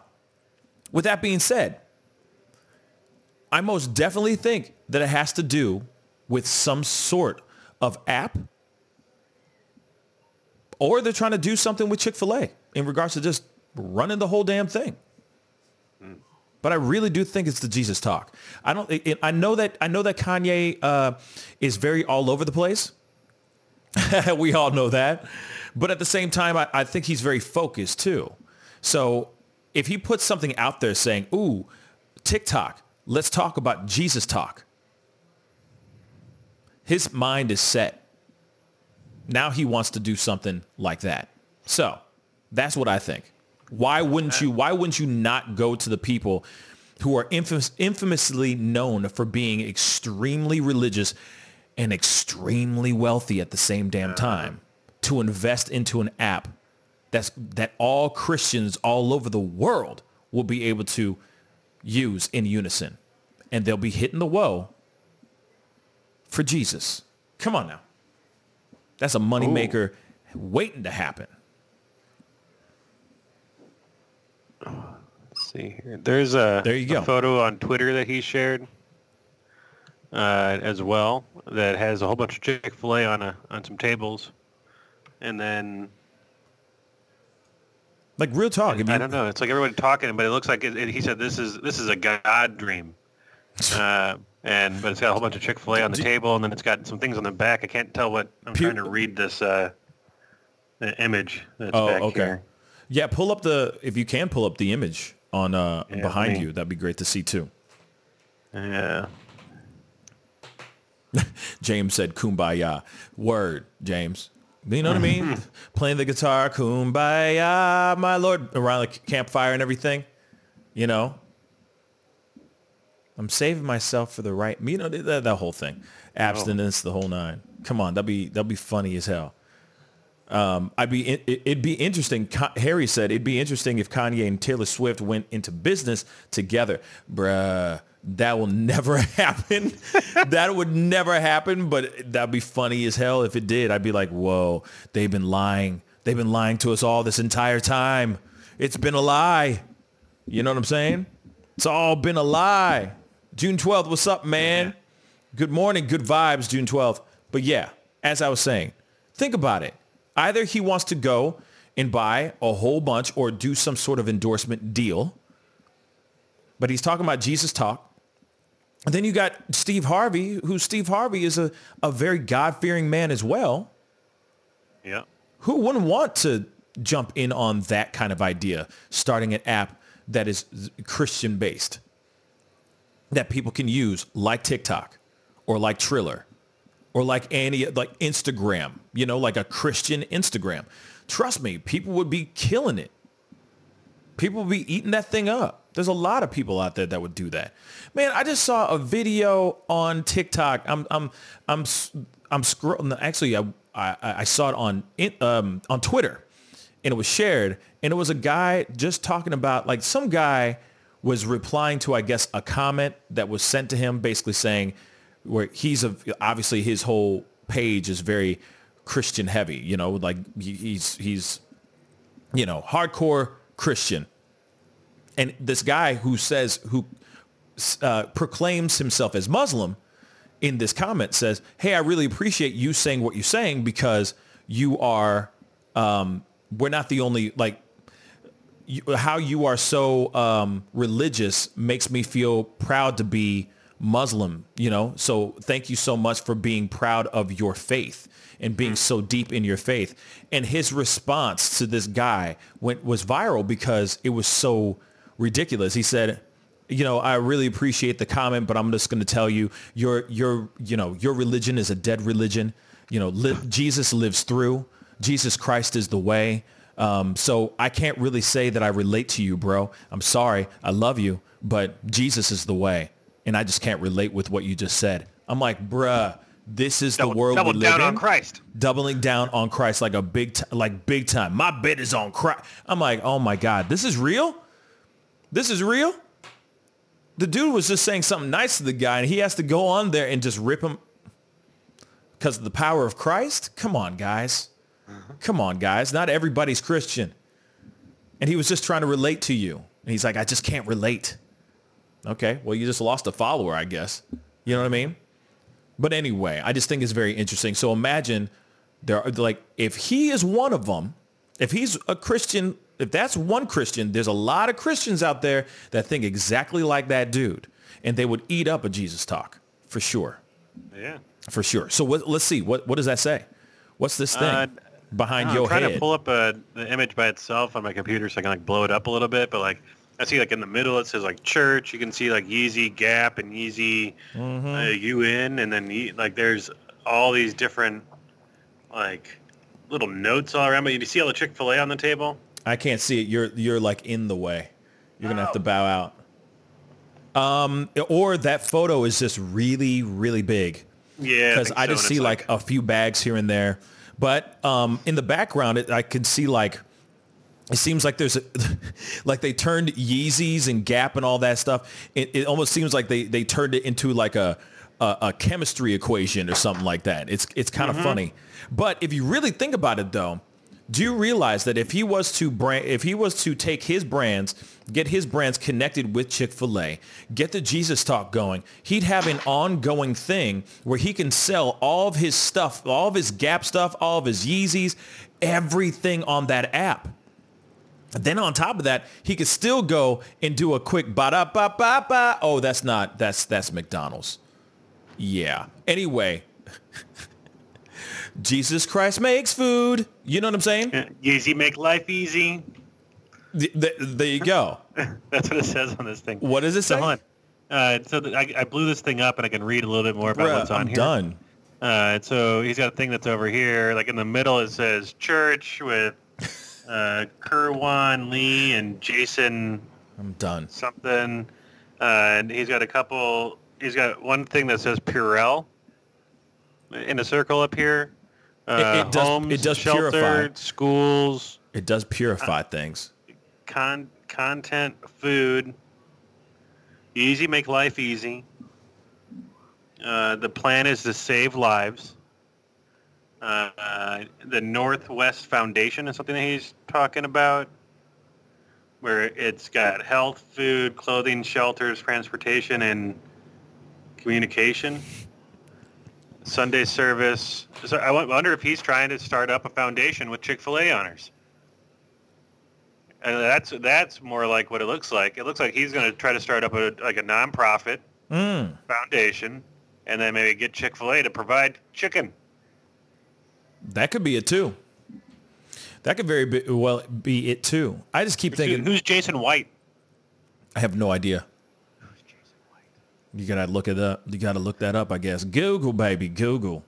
with that being said, I most definitely think that it has to do with some sort of app or they're trying to do something with Chick-fil-A in regards to just running the whole damn thing. But I really do think it's the Jesus talk. I don't. It, I know that. I know that Kanye uh, is very all over the place. we all know that. But at the same time, I, I think he's very focused too, So if he puts something out there saying, ooh, TikTok, let's talk about Jesus talk. His mind is set. Now he wants to do something like that. So that's what I think. Why wouldn't you, why wouldn't you not go to the people who are infamous, infamously known for being extremely religious and extremely wealthy at the same damn uh-huh. time to invest into an app that's that all Christians all over the world will be able to use in unison. And they'll be hitting the woe for Jesus. Come on now. That's a moneymaker waiting to happen. Let's see here. There's a, There you a go. photo on Twitter that he shared uh, as well that has a whole bunch of Chick-fil-A on a on some tables, and then Like real talk. if I don't know. It's like everybody talking, but it looks like it, it- he said this is this is a god dream. Uh, and but it's got a whole bunch of Chick Fil A on the table, and then it's got some things on the back. I can't tell what I'm Pu- trying to read this uh, image that's Oh, back okay. here. Yeah, pull up the if you can pull up the image on uh Yeah, behind you. That'd be great to see too. Yeah. James said kumbaya. Word, James. You know what I mean? Playing the guitar, kumbaya, my lord, around the campfire and everything. You know? I'm saving myself for the right, you know, that, that whole thing. Abstinence, the whole nine. Come on, that'd be, that'd be funny as hell. Um, I'd be, it, it'd be interesting. Harry said it'd be interesting if Kanye and Taylor Swift went into business together. Bruh, that will never happen. that would never happen, but that'd be funny as hell if it did. I'd be like, whoa, they've been lying. They've been lying to us all this entire time. It's been a lie. You know what I'm saying? It's all been a lie. June 12th, what's up, man? Good morning, good vibes, June 12th. But yeah, as I was saying, think about it. Either he wants to go and buy a whole bunch or do some sort of endorsement deal. But he's talking about Jesus talk. And then you got Steve Harvey, who Steve Harvey is a, a very God-fearing man as well. Yeah. Who wouldn't want to jump in on that kind of idea, starting an app that is Christian based, that people can use like TikTok or like Triller or like any, like Instagram, you know, like a Christian Instagram. Trust me, people would be killing it. People would be eating that thing up. There's a lot of people out there that would do that. Man, I just saw a video on TikTok. I'm I'm I'm I'm scrolling. Actually, I I, I saw it on um, on Twitter, and it was shared. And it was a guy just talking about like some guy was replying to I guess a comment that was sent to him, basically saying where he's a, obviously his whole page is very Christian heavy. You know, like he's he's you know hardcore Christian and this guy who says who uh, proclaims himself as Muslim in this comment says, "Hey, I really appreciate you saying what you're saying because you are um, we're not the only like you, how you are so um, religious makes me feel proud to be Muslim, you know? So thank you so much for being proud of your faith and being so deep in your faith. And his response to this guy went was viral because it was so ridiculous. He said, you know, I really appreciate the comment, but I'm just going to tell you, your, your, you know, your religion is a dead religion. You know, li- Jesus lives through. Jesus Christ is the way. Um, so I can't really say that I relate to you, bro. I'm sorry. I love you, but Jesus is the way. And I just can't relate with what you just said. I'm like, bruh, this is Double, the world we live down in. on Christ. Doubling down on Christ like a big, t- like big time. My bet is on Christ. I'm like, oh my God, this is real? This is real? The dude was just saying something nice to the guy and he has to go on there and just rip him because of the power of Christ? Come on, guys. Uh-huh. Come on, guys. Not everybody's Christian. And he was just trying to relate to you. And he's like, I just can't relate. Okay, well, you just lost a follower, I guess. You know what I mean? But anyway, I just think it's very interesting. So imagine there are like if he is one of them, if he's a Christian, if that's one Christian, there's a lot of Christians out there that think exactly like that dude, and they would eat up a Jesus talk for sure, Yeah. for sure. So what, let's see what what does that say? What's this thing? Uh, behind I'm your trying head. to pull up a, the image by itself on my computer so I can like blow it up a little bit, but like I see like in the middle it says like church. You can see like Yeezy Gap and Yeezy Mm-hmm. uh, UN, and then like there's all these different like little notes all around. But you see all the Chick Fil A on the table? I can't see it. You're you're like in the way. You're gonna have to bow out. Um, or that photo is just really really big Yeah, because think I, just and see it's like, a few bags here and there. But um, in the background, it, I can see like it seems like there's a, like they turned Yeezys and Gap and all that stuff. It, it almost seems like they they turned it into like a a, a chemistry equation or something like that. It's it's kind of mm-hmm. funny. But if you really think about it, though, do you realize that if he was to brand, if he was to take his brands, get his brands connected with Chick-fil-A, get the Jesus talk going, he'd have an ongoing thing where he can sell all of his stuff, all of his Gap stuff, all of his Yeezys, everything on that app. Then on top of that, he could still go and do a quick ba da ba ba ba. Oh, that's not that's that's McDonald's. Yeah. Anyway, Jesus Christ makes food. You know what I'm saying? Easy make life easy. Th- th- there you go. That's what it says on this thing. What does it So say? hold on. Uh, so the, I, I blew this thing up and I can read a little bit more about Bruh, what's on I'm here. done. Uh, so he's got a thing that's over here. Like in the middle, it says church with uh, Kerwan Lee and Jason I'm done. something. Uh, and he's got a couple. He's got one thing that says Purell in a circle up here. Uh, it does- homes, it does shelter, purify. schools, It does purify things. con- content, food. Easy, make life easy. Uh, the plan is to save lives. Uh, the Northwest Foundation is something that he's talking about, where it's got health, food, clothing, shelters, transportation, and communication. Sunday service. So I wonder if he's trying to start up a foundation with Chick-fil-A honors. And that's that's more like what it looks like. It looks like he's going to try to start up a like a nonprofit Mm. foundation, and then maybe get Chick Fil A to provide chicken. That could be it too. That could very be, well be it too. I just keep thinking. Who's Jason White? I have no idea. You gotta look it up. You gotta look that up. I guess. Google, baby, Google.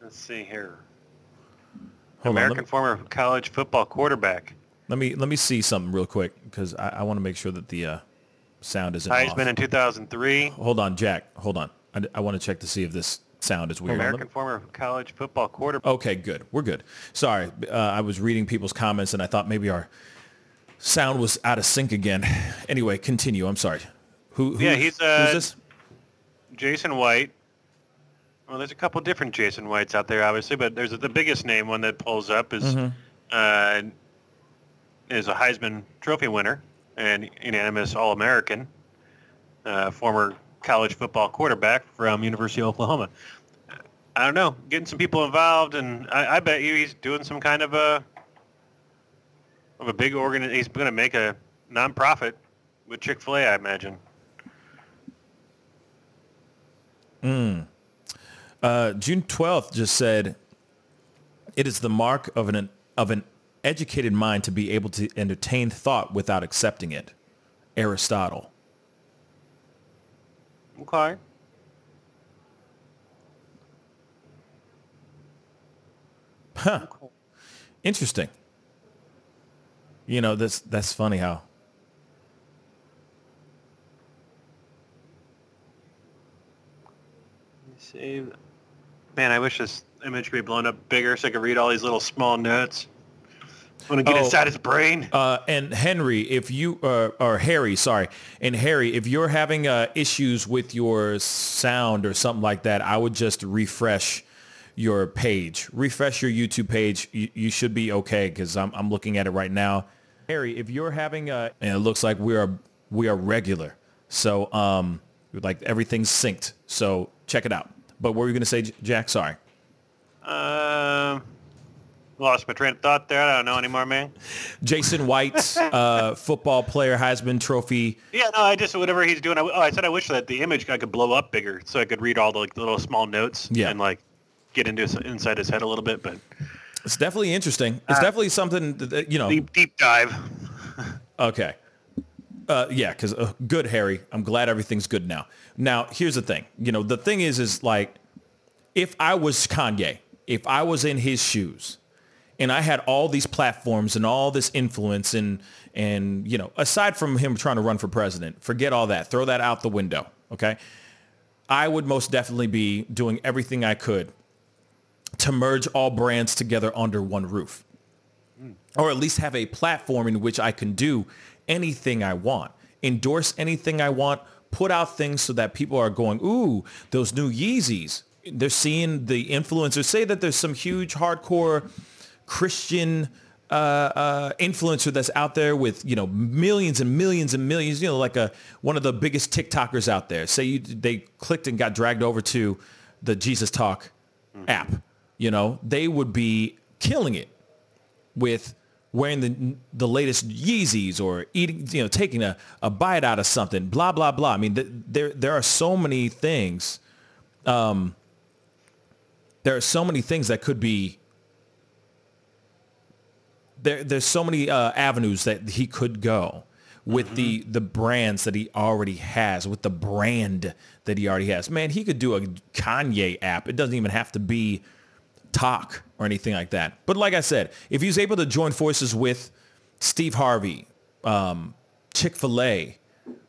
Let's see here. Hold on, American let, former college football quarterback. let me let me see something real quick because I, I want to make sure that the uh, sound isn't off. Heisman in 2003. Hold on, Jack. Hold on. I, I want to check to see if this sound is weird. American former college football quarterback. Okay, good. We're good. Sorry, uh, I was reading people's comments and I thought maybe our sound was out of sync again. Anyway, continue. I'm sorry. Who? who Yeah, he's, uh, who's this? Jason White. Well, there's a couple different Jason Whites out there, obviously, but there's the biggest name one that pulls up is Mm-hmm. uh, is a Heisman Trophy winner and unanimous All-American, uh, former college football quarterback from University of Oklahoma. I don't know, getting some people involved, and I, I bet you he's doing some kind of a of a big organ. He's going to make a nonprofit with Chick-fil-A, I imagine. Uh, June 12th just said, "It is the mark of an of an educated mind to be able to entertain thought without accepting it." Aristotle. Okay. Huh. Interesting. You know, that's that's funny how Save. Man, I wish this image could be blown up bigger so I could read all these little small notes. Want to get Oh. inside his brain. Uh, and Henry, if you uh, or Harry, sorry, and Harry, if you're having uh, issues with your sound or something like that, I would just refresh your page, refresh your YouTube page. You, you should be okay because I'm, I'm looking at it right now. Harry, if you're having a, and it looks like we are we are regular, so um, like everything's synced. So check it out. But what were you gonna say, Jack? Sorry. Um, lost my train of thought there. I don't know anymore, man. Jason White, uh, football player, Heisman Trophy. Yeah, no, I just whatever he's doing. I, oh, I said I wish that the image I could blow up bigger so I could read all the like, little small notes Yeah. and like get into his, inside his head a little bit. But It's definitely interesting. It's Uh, definitely something that, you know. Deep deep dive. Okay. Uh, yeah, because uh, good, Harry. I'm glad everything's good now. Now, here's the thing. You know, the thing is, is like, if I was Kanye, if I was in his shoes, and I had all these platforms and all this influence, and and you know, aside from him trying to run for president, forget all that. Throw that out the window. Okay. I would most definitely be doing everything I could to merge all brands together under one roof hmm. or at least have a platform in which I can do anything I want, endorse anything I want, put out things so that people are going, ooh, those new Yeezys. They're seeing the influencers say that there's some huge hardcore Christian uh, uh, influencer that's out there with you know millions and millions and millions. You know, like a one of the biggest TikTokers out there. Say you, they clicked and got dragged over to the Jesus Talk app. You know, they would be killing it with wearing the the latest Yeezys or eating, you know, taking a, a bite out of something, blah, blah, blah. I mean, th- there there are so many things. Um, there are so many things that could be. There, there's so many uh, avenues that he could go with the the brands that he already has, with the brand that he already has. Man, he could do a Kanye app. It doesn't even have to be talk or anything like that. But like I said, if he's able to join forces with Steve Harvey, um, Chick-fil-A,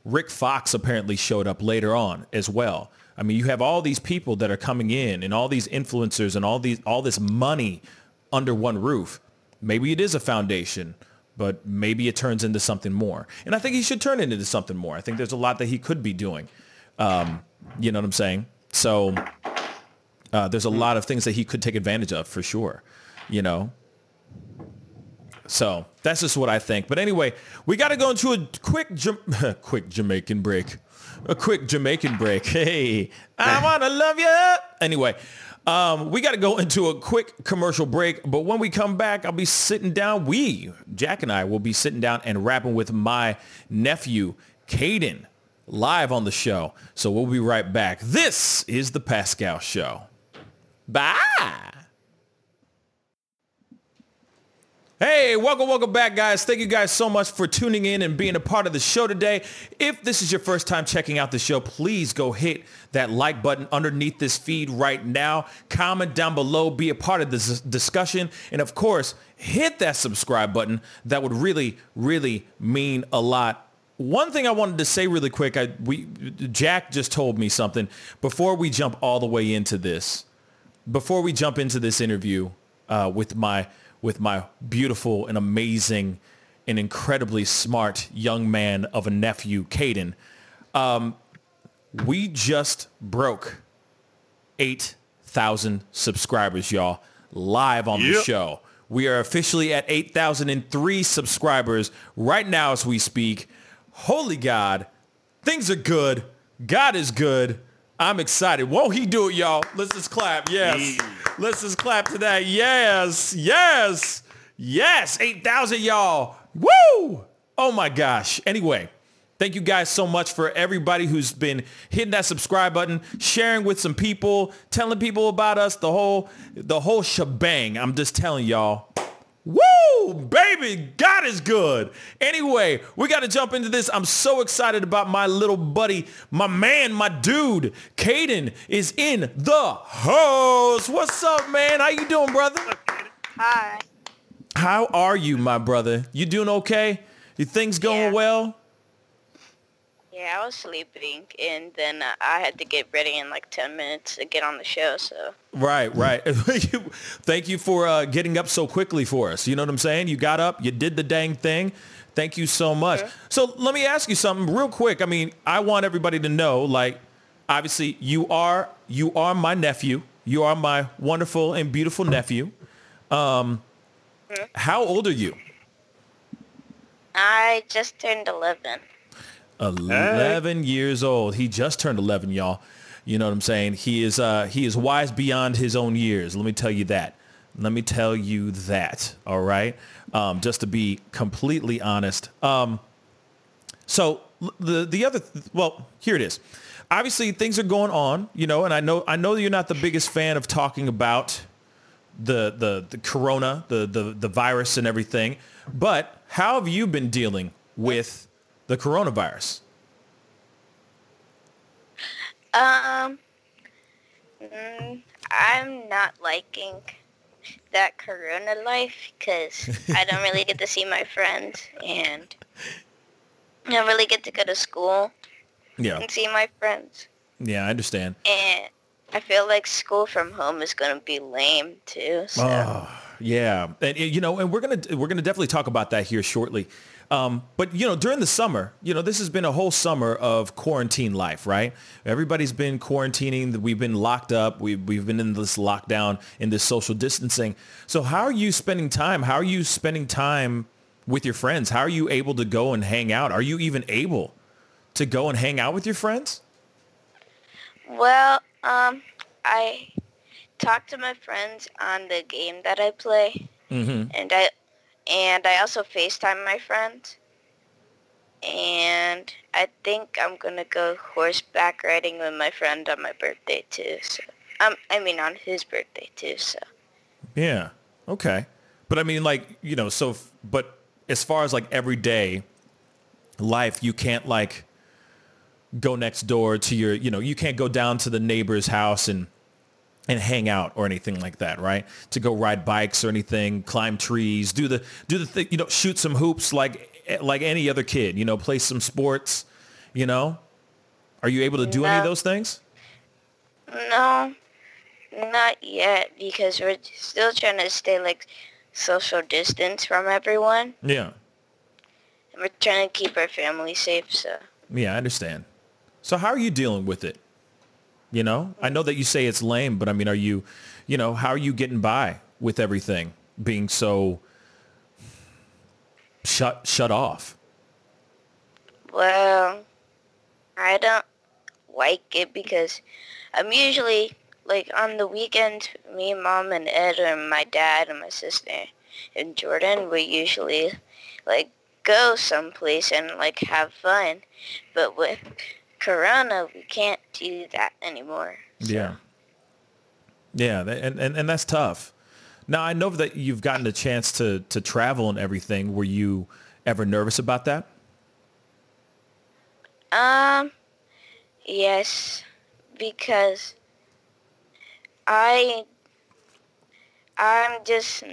Rick Fox apparently showed up later on as well. I mean, you have all these people that are coming in and all these influencers and all these all this money under one roof. Maybe it is a foundation, but maybe it turns into something more. And I think he should turn it into something more. I think there's a lot that he could be doing. Um, you know what I'm saying? So uh, there's a lot of things that he could take advantage of for sure, you know. So that's just what I think. But anyway, we got to go into a quick, Jam- quick Jamaican break. A quick Jamaican break. Hey, I wanna love you. Anyway, um, we got to go into a quick commercial break. But when we come back, I'll be sitting down. We, Jack and I, will be sitting down and rapping with my nephew, Caden, live on the show. So we'll be right back. This is the Pascal Show. Bye. Hey, welcome, welcome back, guys. Thank you guys so much for tuning in and being a part of the show today. If this is your first time checking out the show, please go hit that like button underneath this feed right now. Comment down below, be a part of this discussion, and of course, hit that subscribe button. That would really, really mean a lot one thing I wanted to say really quick, I, we, Jack just told me something before we jump all the way into this. Before we jump into this interview uh, with my with my beautiful and amazing and incredibly smart young man of a nephew, Caden, um, we just broke eight thousand subscribers, y'all, live on the show. We are officially at 8,003 subscribers right now as we speak. Holy God, things are good. God is good. I'm excited. Won't he do it, y'all? Let's just clap. Yes. Yeah. Let's just clap to that. Yes. Yes. Yes. 8,000, y'all. Woo! Oh my gosh. Anyway, thank you guys so much for everybody who's been hitting that subscribe button, sharing with some people, telling people about us, the whole the whole shebang. I'm just telling y'all. Woo! Baby, God is good. Anyway, we got to jump into this. I'm so excited about my little buddy, my man, my dude. Caden is in the house. What's up, man? How you doing, brother? Hi. How are you, my brother? You doing okay? Your things going Yeah. well? Yeah, I was sleeping, and then uh, I had to get ready in like 10 minutes to get on the show, so. Right, right. Thank you for uh, getting up so quickly for us. You know what I'm saying? You got up, you did the dang thing. Thank you so much. So let me ask you something real quick. I mean, I want everybody to know, like, obviously you are you are my nephew. You are my wonderful and beautiful nephew. Um, how old are you? I just turned 11. 11 years old. He just turned 11, y'all. You know what I'm saying? He is uh, he is wise beyond his own years. Let me tell you that. Let me tell you that. All right. Um, just to be completely honest. Um, so the the other well, here it is. Obviously, things are going on, you know, and I know I know you're not the biggest fan of talking about the the the corona, the the the virus and everything. But how have you been dealing with the coronavirus? Um, mm, I'm not liking that corona life because I don't really get to see my friends and I don't really get to go to school Yeah, and see my friends. yeah, I understand. And I feel like school from home is going to be lame too. So. Oh, yeah, and you know, and we're gonna we're gonna definitely talk about that here shortly. Um, but you know, during the summer, you know, this has been a whole summer of quarantine life, right? Everybody's been quarantining. We've been locked up. We've we've been in this lockdown, in this social distancing. So how are you spending time? How are you spending time with your friends? How are you able to go and hang out? Are you even able to go and hang out with your friends? Well, um, I talk to my friends on the game that I play, Mm-hmm. and I and I also FaceTime my friends. And I think I'm gonna go horseback riding with my friend on my birthday too. So, um, I mean on his birthday too. So, Yeah. Okay. But I mean, like, you know, so, but as far as like everyday life, you can't like go next door to your, you know, you can't go down to the neighbor's house and, and hang out or anything like that, right? To go ride bikes or anything, climb trees, do the, do the thing, you know, shoot some hoops like, like any other kid, you know, play some sports, you know? Are you able to do any of those things? no, not yet because we're still trying to stay like social distance from everyone. Yeah. And we're trying to keep our family safe. So, Yeah, I understand. So how are you dealing with it? You know, I know that you say it's lame, but I mean, are you, you know, how are you getting by with everything being so shut shut off? Well, I don't like it because I'm usually like on the weekends, me, mom, and Ed, and my dad, and my sister, and Jordan, we usually like go someplace and like have fun. But with Corona, we can't do that anymore. So, Yeah. Yeah, and, and and that's tough. Now I know that you've gotten a chance to to travel and everything. Were you ever nervous about that? Um, yes, because I, I'm just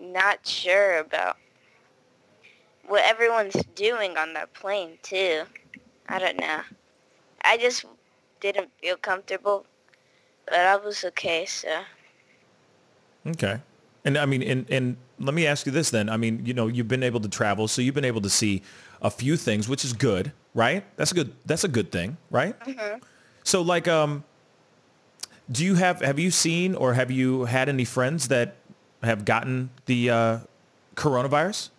not sure about what everyone's doing on that plane too. I don't know. I just didn't feel comfortable, but I was okay, so. Okay. And I mean, and, and let me ask you this then. I mean, you know, you've been able to travel, so you've been able to see a few things, which is good, right? That's a good, that's a good thing, right? So like, um, do you have, have you seen or have you had any friends that have gotten the uh, coronavirus?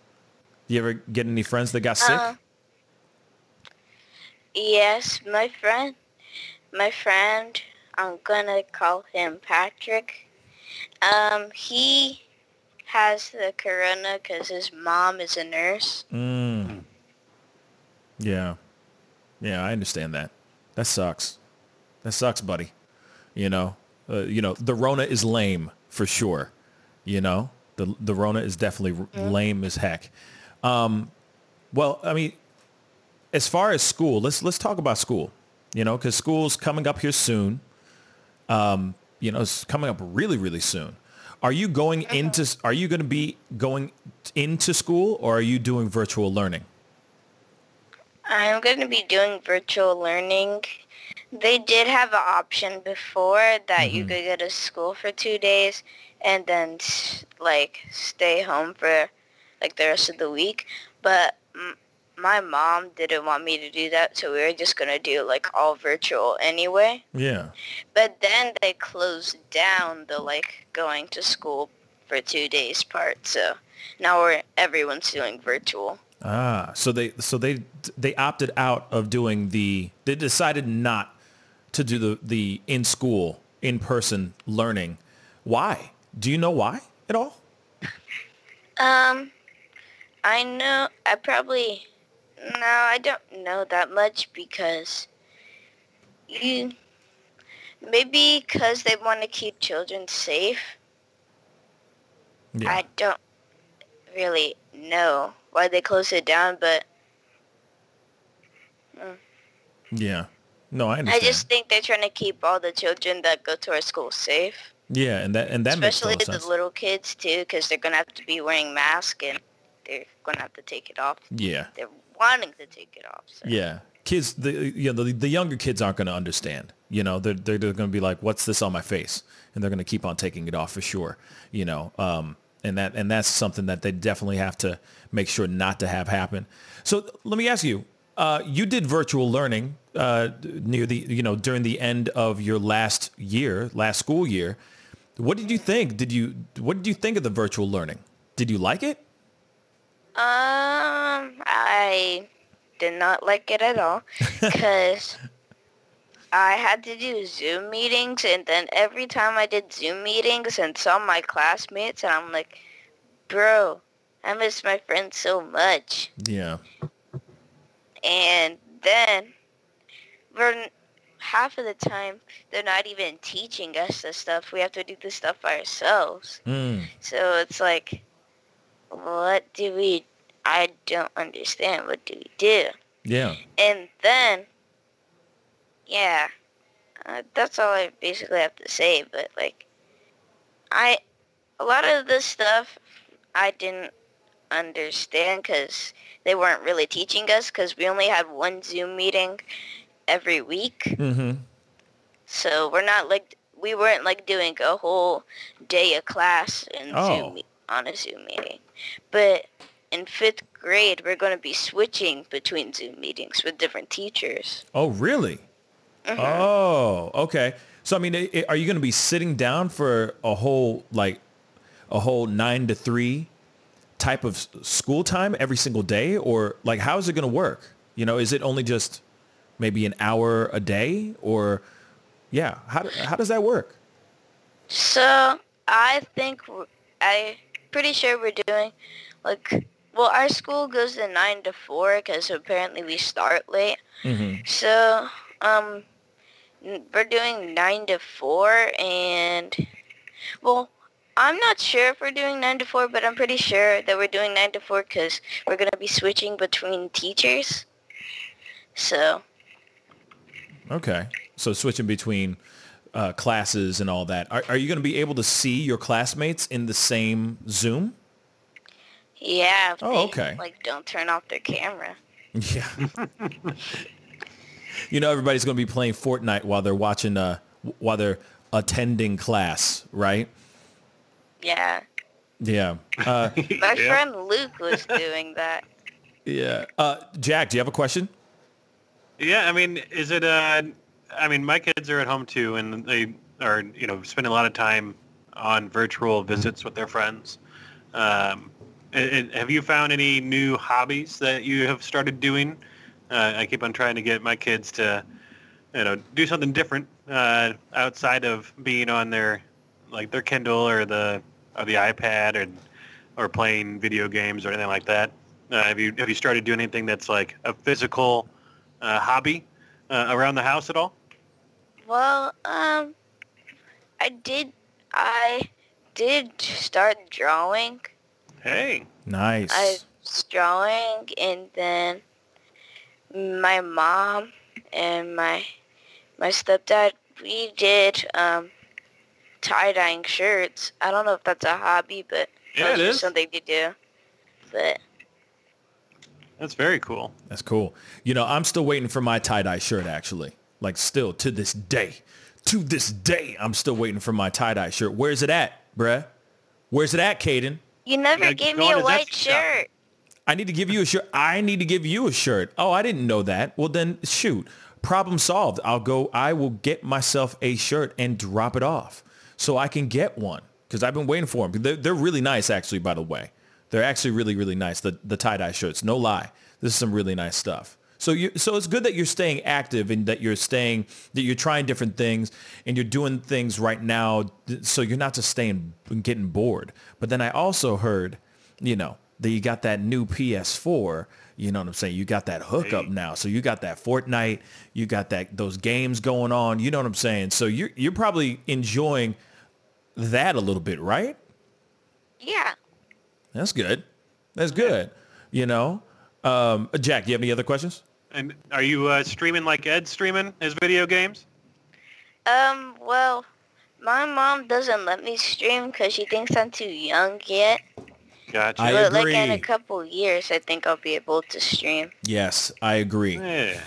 Do you ever get any friends that got sick? Uh, Yes, my friend, my friend, I'm gonna call him Patrick. Um, he has the corona because his mom is a nurse. Mm. Yeah. Yeah, I understand that. That sucks. That sucks, buddy. You know, uh, you know, the Rona is lame for sure. You know, the the Rona is definitely r lame as heck. Um, well, I mean, as far as school, let's let's talk about school. You know, because school's coming up here soon. Um, you know, it's coming up really, really soon. Are you going into? Are you going to be going into school, or are you doing virtual learning? I'm gonna be doing virtual learning. They did have an option before that you Mhm. could go to school for two days and then like stay home for like the rest of the week, but my mom didn't want me to do that, so we were just gonna do like all virtual anyway. Yeah. But then they closed down the like going to school for two days part, so now we're everyone's doing virtual. Ah, so they so they they opted out of doing the they decided not to do the the in school in person learning. Why? Do you know why at all? Um, I know, I probably, no, I don't know that much because you, maybe because they want to keep children safe. Yeah. I don't really know why they closed it down, but mm. yeah. No, I I just think they're trying to keep all the children that go to our school safe, yeah, and that and that especially makes the sense. little kids too, because they're gonna have to be wearing masks and they're gonna have to take it off. Yeah. They're wanting to take it off. So. Yeah. Kids, the you know the, the younger kids aren't going to understand. You know, they're they're, going to be like, "What's this on my face?" And they're going to keep on taking it off for sure. You know, um, and that and that's something that they definitely have to make sure not to have happen. So let me ask you: uh, You did virtual learning uh, near the you know during the end of your last year, last school year. What did you think? Did you what did you think of the virtual learning? Did you like it? Um, I did not like it at all because I had to do Zoom meetings, and then every time I did Zoom meetings and saw my classmates, and I'm like, bro, I miss my friends so much. Yeah. And then, for half of the time, they're not even teaching us the stuff. We have to do the stuff by ourselves. Mm. So it's like, what do we, I don't understand. What do we do? Yeah. And then, yeah, uh, that's all I basically have to say. But like, I, a lot of this stuff I didn't understand because they weren't really teaching us because we only had one Zoom meeting every week. Mm-hmm. So we're not like, we weren't like doing a whole day of class in Oh. Zoom on a Zoom meeting. But in fifth grade, we're going to be switching between Zoom meetings with different teachers. Oh, really? Mm-hmm. Oh, okay. So, I mean, i- i- are you going to be sitting down for a whole, like, a whole nine to three type of school time every single day? Or, like, how is it going to work? You know, is it only just maybe an hour a day? Or, yeah, how, how does that work? So I think I pretty sure we're doing like well our school goes to nine to four because apparently we start late. Mm-hmm. So um we're doing nine to four and well I'm not sure if we're doing nine to four, but I'm pretty sure that we're doing nine to four because we're gonna be switching between teachers. So Okay. So switching between uh, classes and all that. Are, are you going to be able to see your classmates in the same Zoom? yeah, Oh, they, okay. like don't turn off their camera. Yeah. you know, everybody's going to be playing Fortnite while they're watching, uh, while they're attending class, right? Yeah. Yeah. Uh, My Yeah. friend Luke was doing that. yeah. Uh, Jack, do you have a question? Yeah, I mean, is it? Uh, I mean, my kids are at home too, and they are, you know, spending a lot of time on virtual visits with their friends. Um, and, and have you found any new hobbies that you have started doing? Uh, I keep on trying to get my kids to, you know, do something different uh, outside of being on their, like their Kindle or the or the iPad or or playing video games or anything like that. Uh, have you have you started doing anything that's like a physical uh, hobby uh, around the house at all? Well, um, I did, I did start drawing. Hey, Nice. I was drawing and then my mom and my, my stepdad, we did, um, tie-dyeing shirts. I don't know if that's a hobby, but Yeah, that's it just something to do. But that's very cool. That's cool. You know, I'm still waiting for my tie-dye shirt, actually. Like, still, to this day. To this day, I'm still waiting for my tie-dye shirt. Where's it at, bruh? Where's it at, Caden? you never Yeah, gave me a white Zesty Shop. shirt. I need to give you a shirt. I need to give you a shirt. Oh, I didn't know that. Well, then shoot. Problem solved. I'll go. I will get myself a shirt and drop it off so I can get one because I've been waiting for them. They're, they're really nice, actually. By the way, they're actually really, really nice. The the tie dye shirts. No lie. This is some really nice stuff. So you so it's good that you're staying active and that you're staying that you're trying different things and you're doing things right now so you're not just staying getting bored. But then I also heard, you know, that you got that new PS4, you know what I'm saying? You got that hookup now. So you got that Fortnite, you got that those games going on, you know what I'm saying? So you're you're probably enjoying that a little bit, right? Yeah. That's good. That's good. You know, um, Jack, you have any other questions? And are you uh, streaming like Ed streaming his video games? Um, well, my mom doesn't let me stream because she thinks I'm too young yet. Gotcha. I but like in a couple years, I think I'll be able to stream. Yes, I agree. yeah.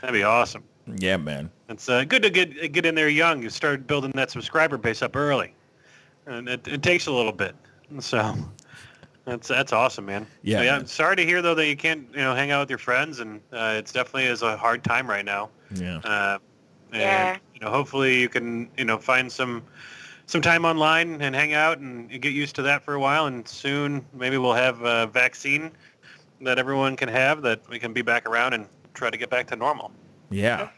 That'd be awesome. Yeah, man. It's uh, good to get get in there young. You start building that subscriber base up early, and it, it takes a little bit. So that's that's awesome, man. Yeah, But man. I'm sorry to hear though that you can't you know hang out with your friends, and uh, it's definitely is a hard time right now. Yeah. Uh, and, Yeah. You know, hopefully you can you know find some some time online and hang out and get used to that for a while, and soon maybe we'll have a vaccine that everyone can have that we can be back around and try to get back to normal. Yeah.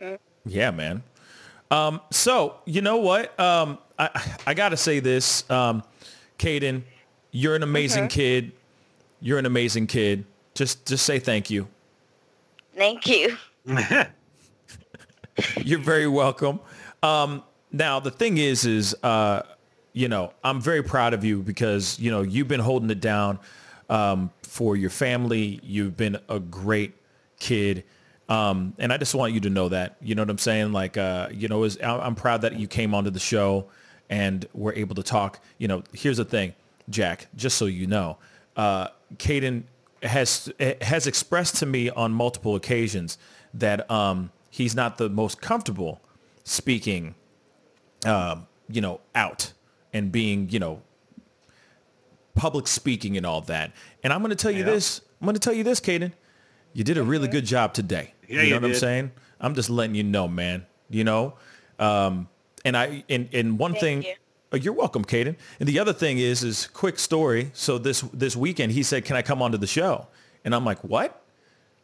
Yeah, man. Um, so you know what? Um, I I gotta say this, um, Caden, you're an amazing kid. You're an amazing kid. Just just say thank you. Thank you. You're very welcome. Um, now the thing is, is uh, you know, I'm very proud of you because you know you've been holding it down um, for your family. You've been a great kid, um, and I just want you to know that. You know what I'm saying? Like, uh, you know, is I'm I'm proud that you came onto the show and were able to talk. You know, here's the thing, Jack. Just so you know, uh, Caden has has expressed to me on multiple occasions that um, he's not the most comfortable speaking, um, you know, out and being, you know, public speaking and all that. And I'm going to tell you Yeah. this. I'm going to tell you this, Caden. You did a really good job today. Yeah, you know you what I'm saying? I'm just letting you know, man. You know, um, and I and and one Thank thing. you. Oh, you're welcome, Caden. And the other thing is, is quick story. So this this weekend, he said, "Can I come onto the show?" And I'm like, "What?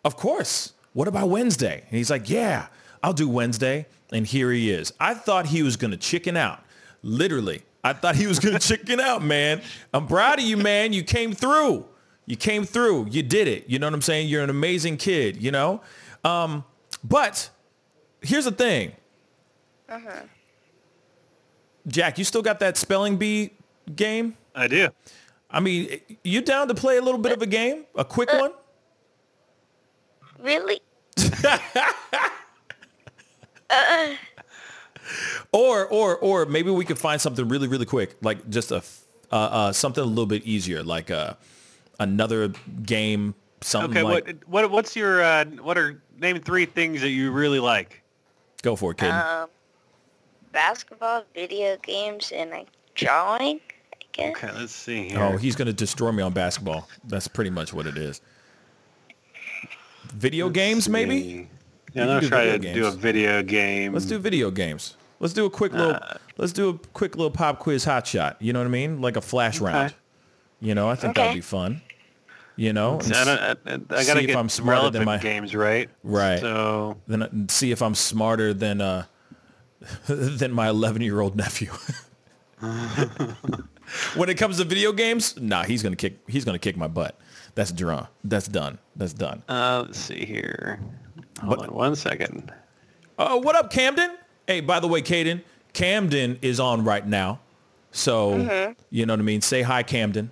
Of course. What about Wednesday?" And he's like, "Yeah, I'll do Wednesday." And here he is. I thought he was gonna chicken out. Literally, I thought he was gonna chicken out, man. I'm proud of you, man. You came through. You came through. You did it. You know what I'm saying? You're an amazing kid. You know. Um, but here's the thing. Jack, you still got that spelling bee game? I do. I mean, you down to play a little bit of a game? A quick one? Really? Or or or maybe we could find something really really quick, like just a f- uh, uh, something a little bit easier, like uh, another game, something Okay, like. what what what's your uh, what are name three things that you really like? Go for it, kid. Um, basketball, video games, and like drawing, I guess. Okay, let's see here. oh, he's gonna destroy me on basketball. That's pretty much what it is. Video games, maybe. See. We Yeah, can I'm gonna try to video do a video game. Let's do video games. Let's do a quick little. Uh, let's do a quick little pop quiz hot shot. You know what I mean? Like a flash round. You know, I think that'd be fun. You know, and I, don't, I, I see gotta if get I'm smarter relevant than my- games right. Right. So then uh, see if I'm smarter than uh than my 11 year old nephew. when it comes to video games, nah, he's gonna kick. He's gonna kick my butt. That's drawn. That's done. That's done. uh, let's see here. Hold But- on one second. Oh, what up, Camden? Hey, by the way, Caden, Camden is on right now. So you know what I mean. Say hi, Camden.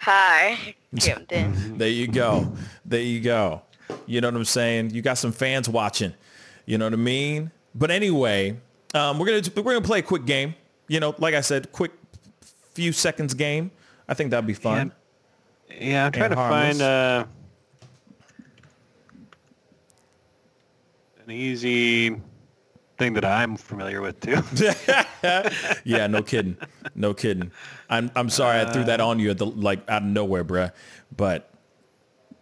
Hi, Camden. There you go. There you go. You know what I'm saying? You got some fans watching. You know what I mean? But anyway, um, we're gonna we're gonna play a quick game. You know, like I said, quick few seconds game. I think that'd be fun. Yeah, I'm trying to harmless. find uh, an easy thing that I'm familiar with too. yeah, no kidding. No kidding. I'm I'm sorry I threw that on you at the like out of nowhere, bruh. But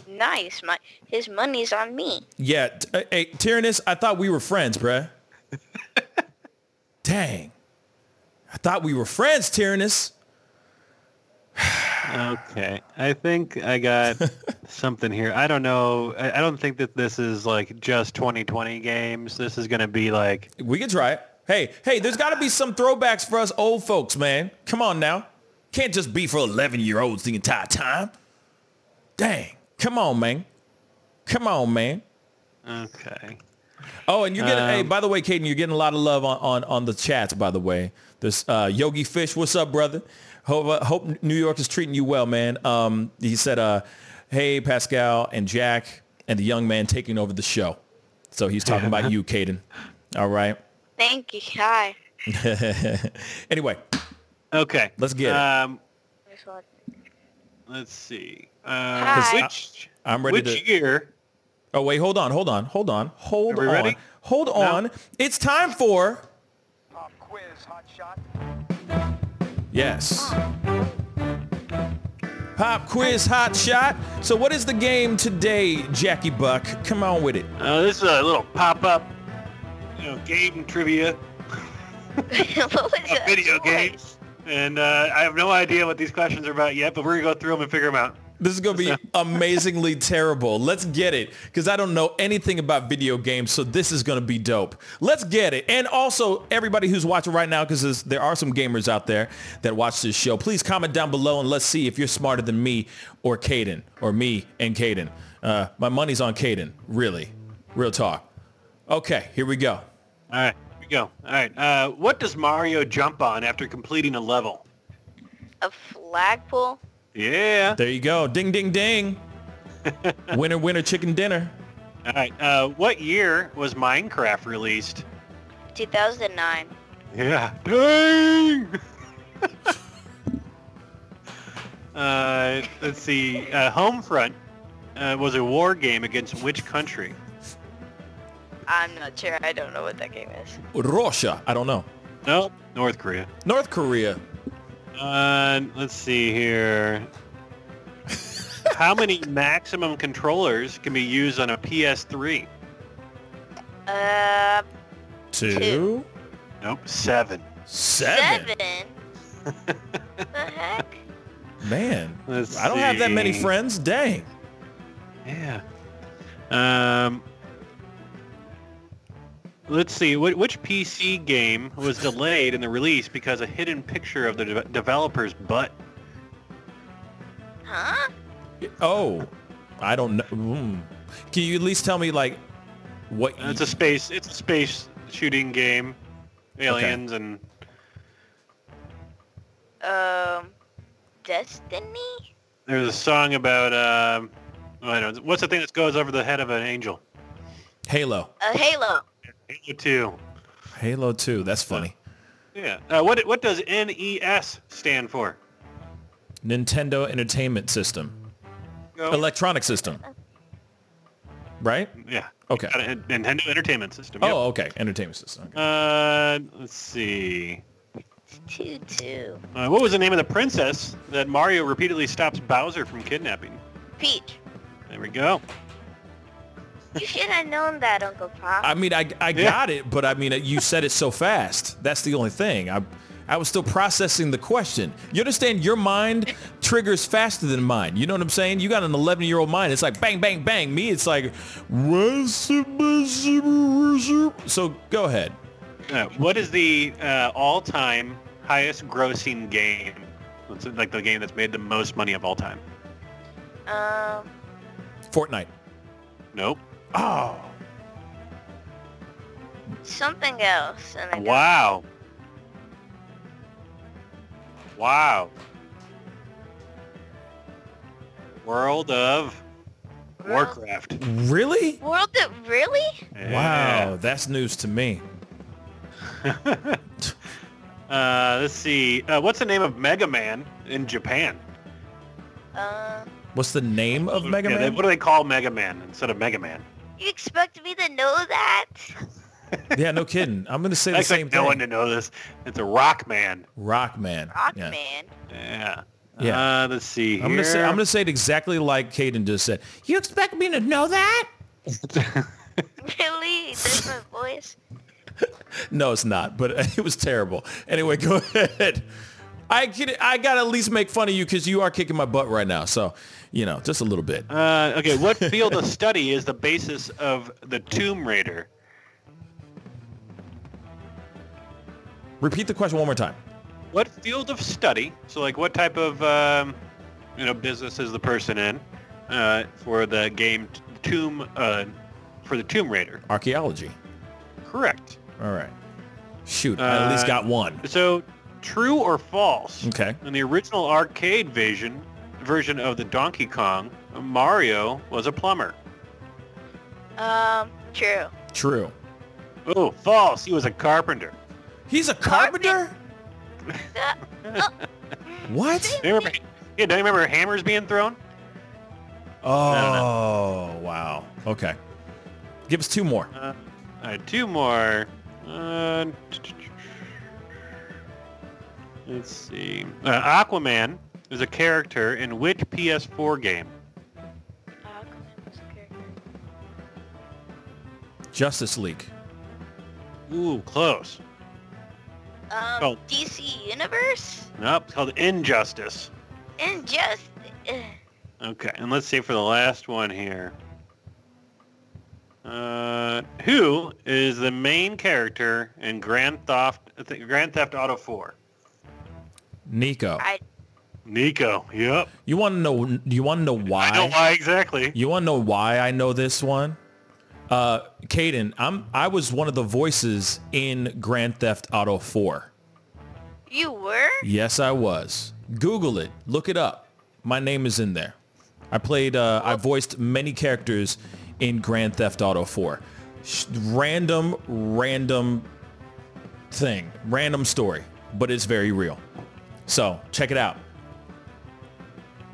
nice. My his money's on me. yeah, t- uh, hey, Tyrannus, I thought we were friends, bruh. Dang. I thought we were friends, Tyrannus. okay, I think I got something here. I don't know. I, I don't think that this is like just 2020 games. This is gonna be like We can try it. Hey, hey, there's got to be some throwbacks for us old folks, man. Come on now. Can't just be for 11 year olds the entire time. Dang. Come on, man. Come on, man. okay. Oh, and you're getting, hey, Um, by the way, Caden, you're getting a lot of love on, on, on the chats, by the way. This uh, Yogi Fish, what's up, brother? Hope, uh, hope New York is treating you well, man. Um, he said, uh, hey, Pascal and Jack and the young man taking over the show. So he's talking about you, Caden. All right. Thank you. Hi. anyway, Okay. Let's get it. um, This one. Let's see. Hi. Uh, which I'm ready which to. year? Oh wait, hold on, hold on, hold on, hold Are we on, ready? hold on. It's time for Pop quiz, hot shot. yes. Pop quiz hot shot. So what is the game today, Jackie Buck? Come on with it. Uh, this is a little pop-up, you know, game trivia what was that video voice? games. And uh, I have no idea what these questions are about yet, but we're gonna go through them and figure them out. This is going to be amazingly terrible. Let's get it because I don't know anything about video games, so this is going to be dope. Let's get it. And also, everybody who's watching right now, because there are some gamers out there that watch this show, please comment down below and let's see if you're smarter than me or Caden or me and Caden. Uh, my money's on Caden, really. Real talk. Okay, here we go. All right, here we go. All right. Uh, what does Mario jump on after completing a level? A flagpole? Yeah. There you go. Ding, ding, ding. winner, winner, chicken dinner. All right. Uh, what year was Minecraft released? 2009. Yeah. Dang! uh, let's see. Uh, Homefront uh, was a war game against which country? I'm not sure. I don't know what that game is. Russia. I don't know. No, North Korea. North Korea. Uh, let's see here. How many maximum controllers can be used on a PS3? Uh, Two. Nope, seven. Seven. seven? the heck? Man, Let's I don't have that many friends. Dang. Yeah. Um. Let's see. Wh- which PC game was delayed in the release because a hidden picture of the de- developer's butt? Huh? Oh, I don't know. Mm. Can you at least tell me like what? Uh, It's a space. It's a space shooting game. Aliens and Um, Destiny? there's a song about. Um, I don't know. What's the thing that goes over the head of an angel? Halo. A Halo. Halo Two. Halo 2. That's funny. Yeah. Uh, what what does NES stand for? Nintendo Entertainment System. Go. Electronic System. Right? yeah. Okay. Got a Nintendo Entertainment System. Yep. Oh, okay. Entertainment System. Okay. Uh, let's see. Two two. Uh, what was the name of the princess that Mario repeatedly stops Bowser from kidnapping? Peach. There we go. You should have known that, Uncle Pop. I mean, I, I Yeah. got it, but I mean, you said it so fast. That's the only thing. I, I was still processing the question. You understand? Your mind triggers faster than mine. You know what I'm saying? You got an 11 year old mind. It's like bang, bang, bang. Me, it's like, so go ahead. Uh, what is the uh, all-time highest grossing game? What's it, like the game that's made the most money of all time? um, Fortnite. Nope. Oh, something else. And Wow. Wow. World of Warcraft. really? World of really? Wow, that's news to me. Uh, let's see. Uh, what's the name of Mega Man in Japan? Uh, What's the name of Mega Yeah, they- Man? what do they call Mega Man instead of Mega Man? You expect me to know that? yeah, no kidding. I'm gonna say I the same expect no one to know this. It's a Rock Man. Rock Man. Rock yeah. Man. Yeah. Yeah. Uh, let's see. I'm gonna say. I'm gonna say it exactly like Caden just said. You expect me to know that? Really? Different voice? No, it's not. But it was terrible. Anyway, go ahead. I can, I gotta at least make fun of you because you are kicking my butt right now. So, you know, just a little bit. Uh, okay, what field of study is the basis of the Tomb Raider? Repeat the question one more time. What field of study? So, like, what type of um, you know business is the person in uh, for the game t- Tomb uh, for the Tomb Raider? Archaeology. Correct. All right. Shoot, I at least Uh, got one. So, True or false? Okay. In the original arcade version, version of the Donkey Kong, Mario was a plumber. Um, true. True. Oh, false. He was a carpenter. He's a carpenter? What? Do you remember, yeah, don't you remember hammers being thrown? Oh, wow. Okay. Give us two more. Uh, all right, two more. Uh, let's see. Uh, Aquaman is a character in which PS4 game? Aquaman was a character. Justice League. Ooh, close. Um, Oh. DC Universe? Nope, it's called Injustice. Injustice. Okay, and let's see for the last one here. Uh, who is the main character in Grand Theft Grand Theft Auto 4? Niko. I Niko. Yep. You want to know? You want to know why? I know why exactly. You want to know why I know this one? Uh, Caden, I'm I was one of the voices in Grand Theft Auto 4. you were? Yes, I was. Google it. Look it up. My name is in there. I played. Uh, I voiced many characters in Grand Theft Auto 4. Random, random thing, random story, but it's very real. So check it out.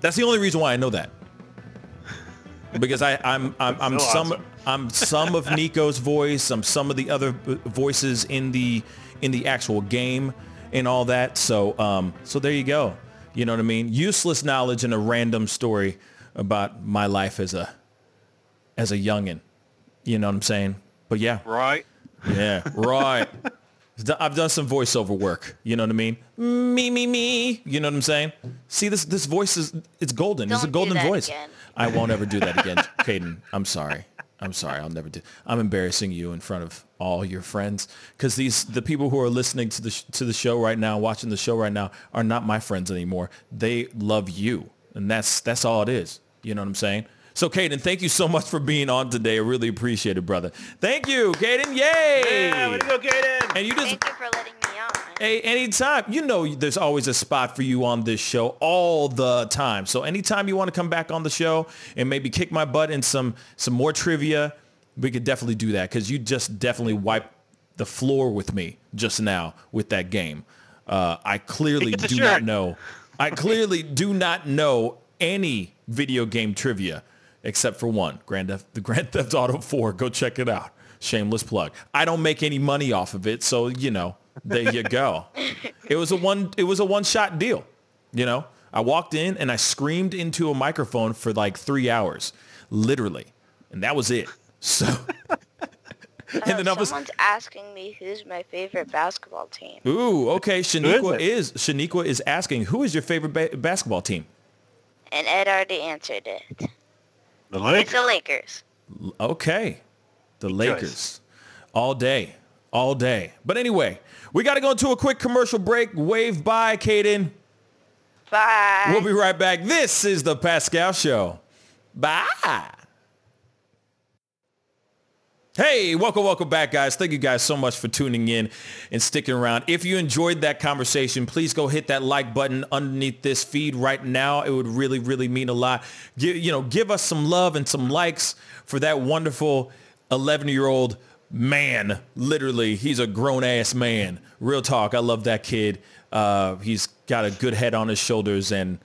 That's the only reason why I know that. Because I, I'm I'm, I'm so some awesome. I'm some of Niko's voice. I'm some of the other voices in the in the actual game and all that. So um so there you go. You know what I mean? Useless knowledge and a random story about my life as a as a youngin. You know what I'm saying? But yeah, Right. yeah, right. I've done some voiceover work. You know what I mean? Me, me, me. You know what I'm saying? See, this this voice is it's golden. it's a Don't golden voice. again. I won't ever do that again, Caden. I'm sorry. I'm sorry. I'll never do. I'm embarrassing you in front of all your friends because these the people who are listening to the sh- to the show right now, watching the show right now, are not my friends anymore. They love you, and that's that's all it is. You know what I'm saying? So, Caden, thank you so much for being on today. I really appreciate it, brother. Thank you, Caden. Yay! Yeah, way to go, Caden. And you just Thank you for letting me on. Hey, anytime. You know there's always a spot for you on this show all the time. So anytime you want to come back on the show and maybe kick my butt in some some more trivia, we could definitely do that because you just definitely wiped the floor with me just now with that game. Uh, I clearly He gets a do not shirt. know. I clearly do not know any video game trivia except for one, Grand Theft, the Grand Theft Auto 4. Go check it out. Shameless plug. I don't make any money off of it, so you know, there you go. it was a one it was a one shot deal. You know? I walked in and I screamed into a microphone for like three hours. Literally. And that was it. So Oh, and then I was someone's asking me who's my favorite basketball team. Ooh, okay. Shaniqua it? is Shaniqua is asking, who is your favorite ba- basketball team? And Ed already answered it. The It's Lakers. the Lakers. Okay. The choice. Lakers. All day. All day. But anyway, we got to go into a quick commercial break. Wave bye, Caden. Bye. We'll be right back. This is the Pascal Show. Bye. Hey, welcome, welcome back, guys. Thank you guys so much for tuning in and sticking around. If you enjoyed that conversation, please go hit that like button underneath this feed right now. It would really, really mean a lot. Give, you know, give us some love and some likes for that wonderful 11-year-old man. Literally, he's a grown-ass man. Real talk. I love that kid. Uh, he's got a good head on his shoulders and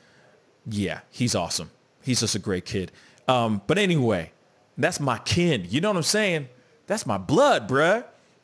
yeah, he's awesome. He's just a great kid. Um, but anyway, that's my kin. You know what I'm saying? That's my blood, bruh.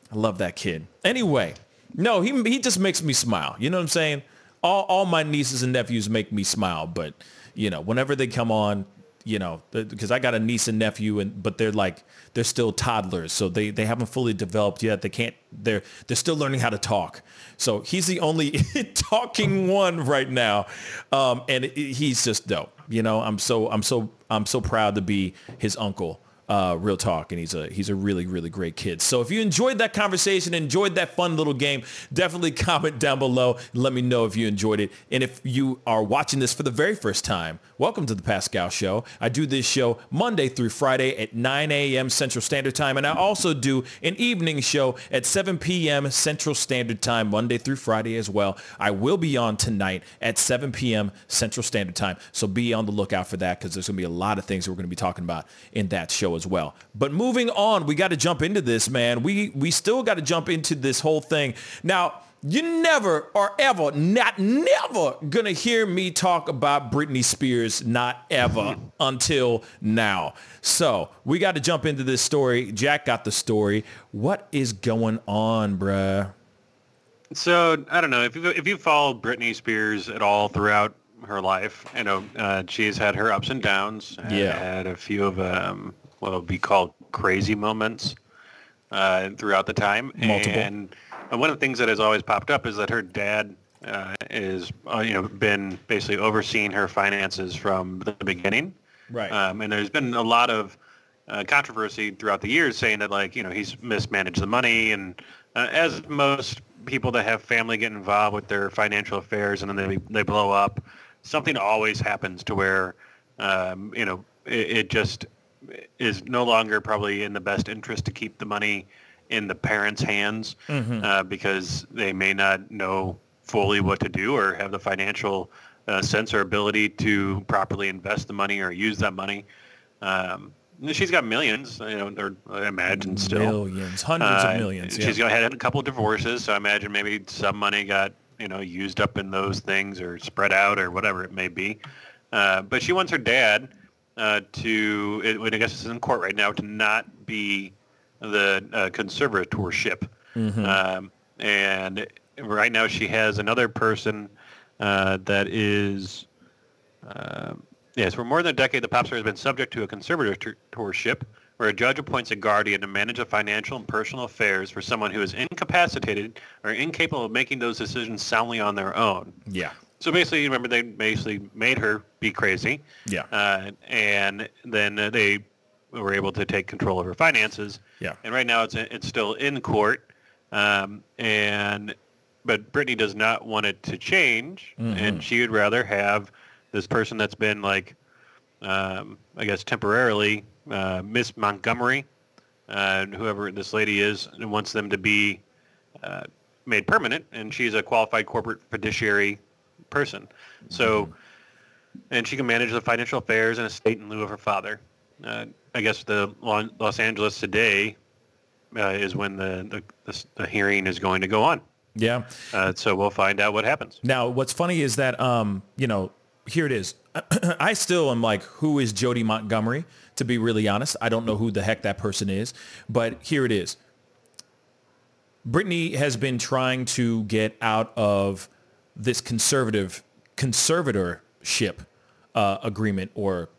I love that kid. Anyway, no, he he just makes me smile. You know what I'm saying? All all my nieces and nephews make me smile, but you know, whenever they come on, you know, because I got a niece and nephew, and but they're like they're still toddlers, so they they haven't fully developed yet. They can't. They're they're still learning how to talk. So he's the only talking one right now, um, and he's just dope. You know, I'm so I'm so I'm so proud to be his uncle. Uh, real talk, and he's a he's a really really great kid. So if you enjoyed that conversation, enjoyed that fun little game, definitely comment down below. Let me know if you enjoyed it. And if you are watching this for the very first time, welcome to the Pascal Show. I do this show Monday through Friday at 9 a.m. Central Standard Time, and I also do an evening show at 7 p.m. Central Standard Time, Monday through Friday as well. I will be on tonight at 7 p.m. Central Standard Time, so be on the lookout for that because there's going to be a lot of things that we're going to be talking about in that show as well. But moving on, we got to jump into this, man. We we still got to jump into this whole thing. Now, you never or ever, not never gonna hear me talk about Britney Spears, not ever until now. So we got to jump into this story. Jack got the story. What is going on, bruh? So I don't know if you if you follow Britney Spears at all throughout her life, you know uh, she's had her ups and downs. and Yeah. had a few of um, what would be called crazy moments uh, throughout the time. Multiple. And one of the things that has always popped up is that her dad uh, is uh, you know been basically overseeing her finances from the beginning. Right. Um, and there's been a lot of uh, controversy throughout the years saying that like you know he's mismanaged the money and uh, as most people that have family get involved with their financial affairs and then they they blow up, something always happens to where um, you know it, it just is no longer probably in the best interest to keep the money in the parents' hands uh, because they may not know fully what to do or have the financial uh, sense or ability to properly invest the money or use that money. Um, she's got millions, you know, or I imagine still. Millions, hundreds Uh, of millions. Yeah. She's got- had a couple of divorces, so I imagine maybe some money got you know used up in those things or spread out or whatever it may be. Uh, but she wants her dad uh, to, it, I guess it's in court right now, to not be the uh, conservatorship. Mm-hmm. Um, and right now she has another person uh, that is um, yes, for more than a decade, the pop star has been subject to a conservatorship, where a judge appoints a guardian to manage the financial and personal affairs for someone who is incapacitated or incapable of making those decisions soundly on their own. yeah. So basically, you remember they basically made her be crazy, Yeah. uh, and then uh, they were able to take control of her finances. Yeah. And right now, it's it's still in court, um, and but Britney does not want it to change, Mm-hmm. and she would rather have this person that's been like, um, I guess temporarily, uh, Miss Montgomery, uh, whoever this lady is, and wants them to be uh, made permanent, and she's a qualified corporate fiduciary person. So, and she can manage the financial affairs and estate in lieu of her father. Uh, I guess the Los Angeles today uh, is when the, the, the, hearing is going to go on. Yeah. Uh, so we'll find out what happens. Now, what's funny is that, um, you know, here it is. I still am like, who is Jodi Montgomery? To be really honest, I don't know who the heck that person is. But here it is. Britney has been trying to get out of this conservative conservatorship uh, agreement or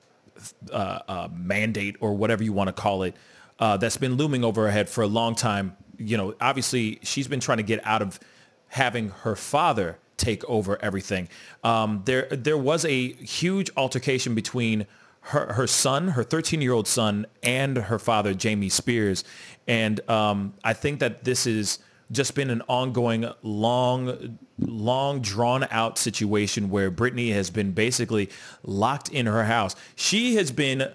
uh, uh, mandate or whatever you want to call it uh, that's been looming over her head for a long time. You know, obviously she's been trying to get out of having her father take over everything. Um, there, there was a huge altercation between her, her son, her 13-year-old son, and her father, Jamie Spears. And um, I think that this is just been an ongoing, long, long drawn out situation where Britney has been basically locked in her house. She has been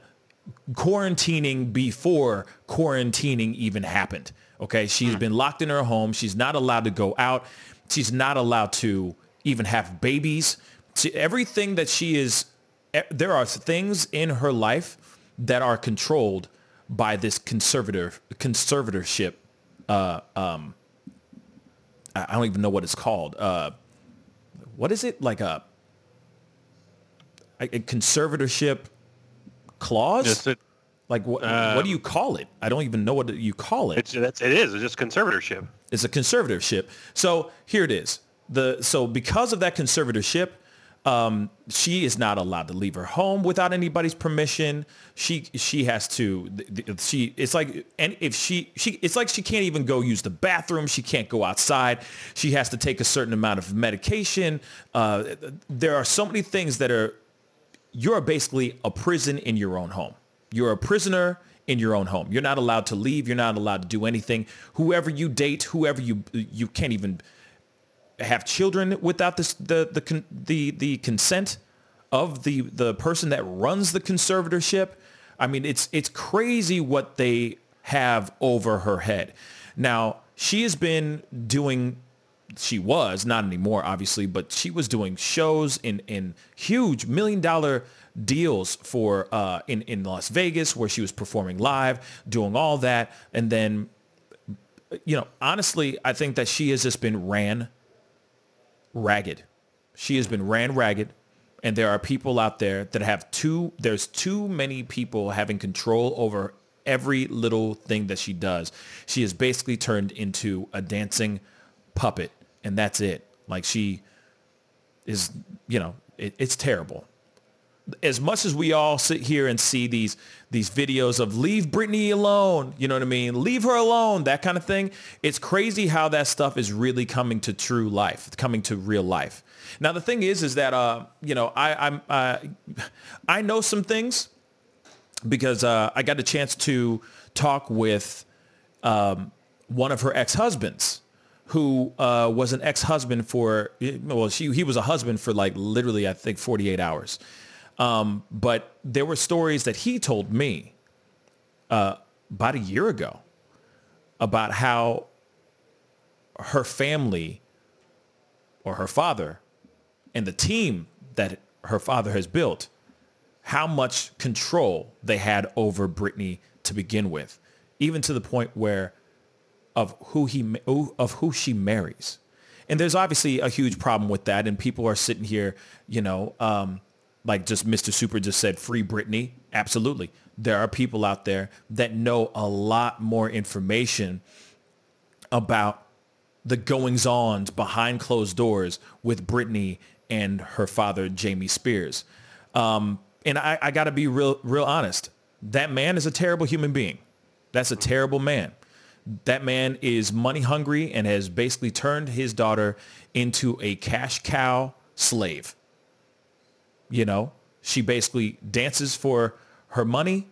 quarantining before quarantining even happened. Okay. She's been locked in her home. She's not allowed to go out. She's not allowed to even have babies. She, everything that she is, there are things in her life that are controlled by this conservative conservatorship. Uh, um, I don't even know what it's called. Uh, what is it like a, a conservatorship clause? It, like what? what do you call it? I don't even know what you call it. it's that's it is. It's just conservatorship. It's a conservatorship. So here it is. The so because of that conservatorship, um, she is not allowed to leave her home without anybody's permission. She she has to she it's like and if she she it's like she can't even go use the bathroom. She can't go outside. She has to take a certain amount of medication. Uh, there are so many things that are you're basically a prison in your own home. You're a prisoner in your own home. You're not allowed to leave. You're not allowed to do anything. Whoever you date, whoever you you can't even have children without this, the the the the consent of the the person that runs the conservatorship. I mean, it's it's crazy what they have over her head. Now, she has been doing she was not anymore obviously but she was doing shows in in huge million dollar deals for uh in in las vegas where she was performing live doing all that and then you know honestly i think that she has just been ran ragged she has been ran ragged and there are people out there that have too there's too many people having control over every little thing that she does she is basically turned into a dancing puppet and that's it. Like she is, you know, it, it's terrible. As much as we all sit here and see these these videos of leave Britney alone, you know what I mean? Leave her alone, that kind of thing. It's crazy how that stuff is really coming to true life, coming to real life. Now the thing is, is that uh, you know, I I'm uh, I know some things because uh, I got a chance to talk with um, one of her ex-husbands who uh, was an ex-husband for, well, she, he was a husband for like literally, I think, 48 hours. Um, but there were stories that he told me uh, about a year ago about how her family or her father and the team that her father has built, how much control they had over Britney to begin with, even to the point where of who he of who she marries. And there's obviously a huge problem with that. And people are sitting here, you know, um, like just Mr. Super just said, free Britney. Absolutely. There are people out there that know a lot more information about the goings on behind closed doors with Britney and her father, Jamie Spears. Um, and I, I got to be real, real honest. That man is a terrible human being. That's a terrible man that man is money hungry and has basically turned his daughter into a cash cow slave. You know, she basically dances for her money.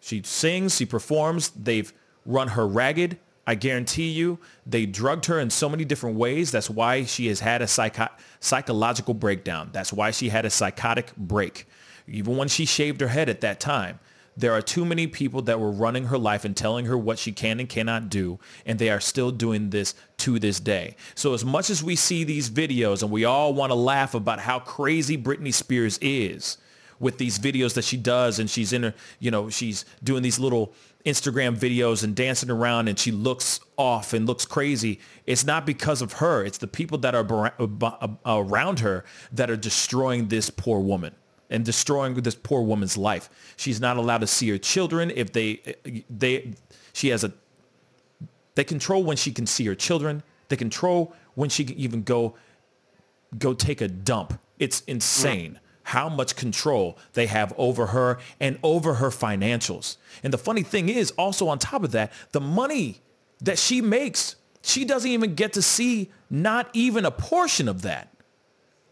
She sings, she performs. They've run her ragged. I guarantee you, they drugged her in so many different ways. That's why she has had a psycho- psychological breakdown. That's why she had a psychotic break. Even when she shaved her head at that time, there are too many people that were running her life and telling her what she can and cannot do, and they are still doing this to this day. So as much as we see these videos and we all want to laugh about how crazy Britney Spears is with these videos that she does and she's in her, you know, she's doing these little Instagram videos and dancing around and she looks off and looks crazy. It's not because of her. It's the people that are uh, uh, around her that are destroying this poor woman and destroying this poor woman's life. She's not allowed to see her children if they they she has a they control when she can see her children. They control when she can even go go take a dump. It's insane how much control they have over her and over her financials. And the funny thing is also on top of that, the money that she makes, she doesn't even get to see not even a portion of that.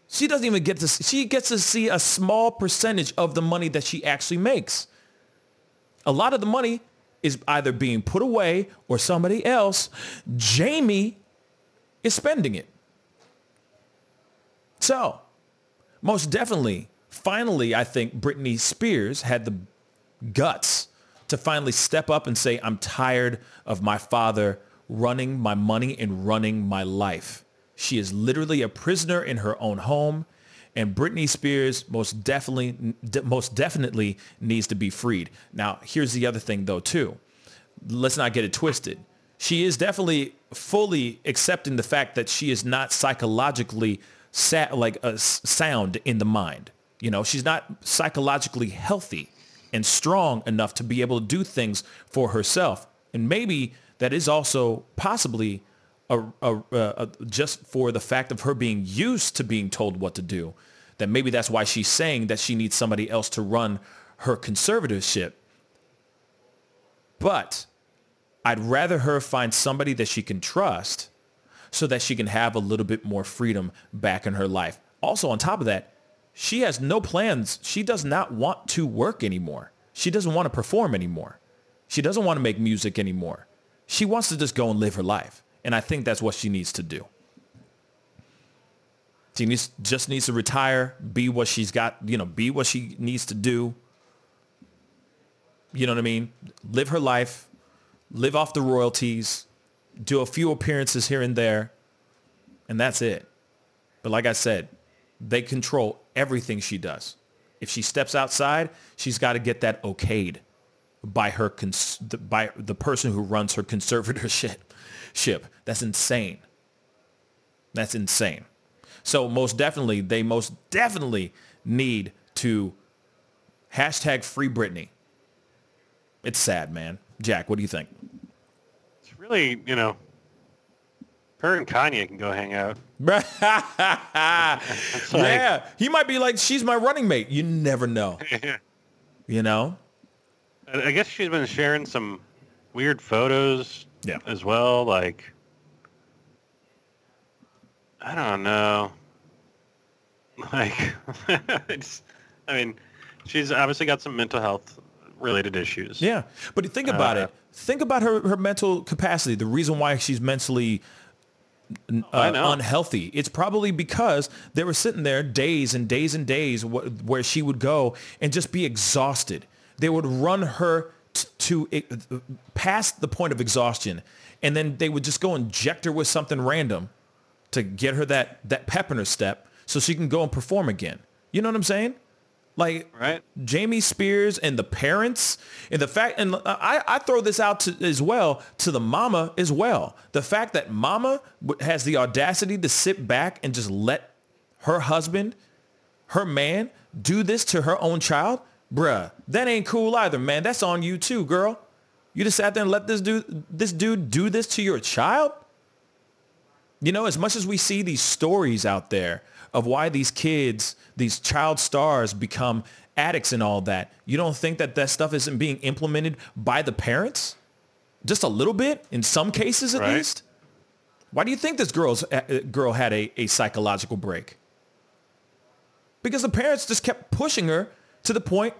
She doesn't even get to, she gets to see a small percentage of the money that she actually makes. A lot of the money is either being put away or somebody else, Jamie, is spending it. So, most definitely, finally, I think Britney Spears had the guts to finally step up and say, I'm tired of my father running my money and running my life. She is literally a prisoner in her own home. And Britney Spears most definitely, most definitely needs to be freed. Now, here's the other thing though, too. Let's not get it twisted. She is definitely fully accepting the fact that she is not psychologically sa- like uh, a sound in the mind. You know, she's not psychologically healthy and strong enough to be able to do things for herself. And maybe that is also possibly a, a, a, just for the fact of her being used to being told what to do, that maybe that's why she's saying that she needs somebody else to run her conservatorship. But I'd rather her find somebody that she can trust so that she can have a little bit more freedom back in her life. Also, on top of that, she has no plans. She does not want to work anymore. She doesn't want to perform anymore. She doesn't want to make music anymore. She wants to just go and live her life. And I think that's what she needs to do. She needs, just needs to retire, be what she's got, you know, be what she needs to do. You know what I mean? Live her life, live off the royalties, do a few appearances here and there, and that's it. But like I said, they control everything she does. If she steps outside, she's got to get that okayed by her cons- by the person who runs her conservatorship. Ship. That's insane. That's insane. So most definitely, they most definitely need to hashtag free Britney. It's sad, man. Jack, what do you think? It's really, you know, her and Kanye can go hang out. yeah, he might be like, she's my running mate. You never know. you know? I I guess she's been sharing some weird photos Yeah. as well. Like, I don't know. Like, it's, I mean, she's obviously got some mental health related issues. Yeah, but think about Uh, it. Think about her her mental capacity. The reason why she's mentally uh, unhealthy. It's probably because they were sitting there days and days and days wh- where she would go and just be exhausted. They would run her to past the point of exhaustion, and then they would just go inject her with something random to get her that that pep in her step so she can go and perform again. You know what I'm saying? Like Right? Jamie Spears and the parents and the fact, and I, I throw this out to, as well to the mama as well. The fact that mama has the audacity to sit back and just let her husband, her man, do this to her own child, bruh, that ain't cool either, man. That's on you too, girl. You just sat there and let this dude, this dude do this to your child? You know, as much as we see these stories out there of why these kids, these child stars become addicts and all that, you don't think that that stuff isn't being implemented by the parents? Just a little bit, in some cases at Right. least? Why do you think this girl's uh, girl had a, a psychological break? Because the parents just kept pushing her to the point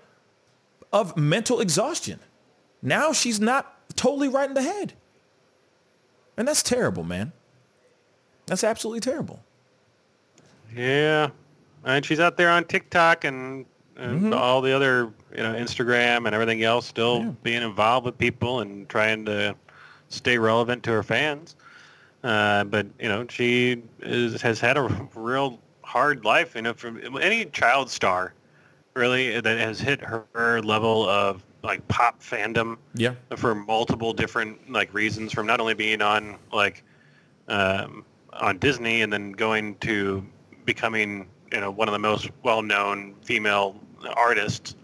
of mental exhaustion. Now she's not totally right in the head. And that's terrible, man. That's absolutely terrible. Yeah. And she's out there on TikTok and, and Mm-hmm. all the other, you know, Instagram and everything else, still Yeah. being involved with people and trying to stay relevant to her fans. Uh, but you know, she is, has had a real hard life. You know, from any child star, really, that has hit her, her level of like pop fandom Yeah. for multiple different like reasons from not only being on like um, on Disney and then going to becoming you know one of the most well-known female artists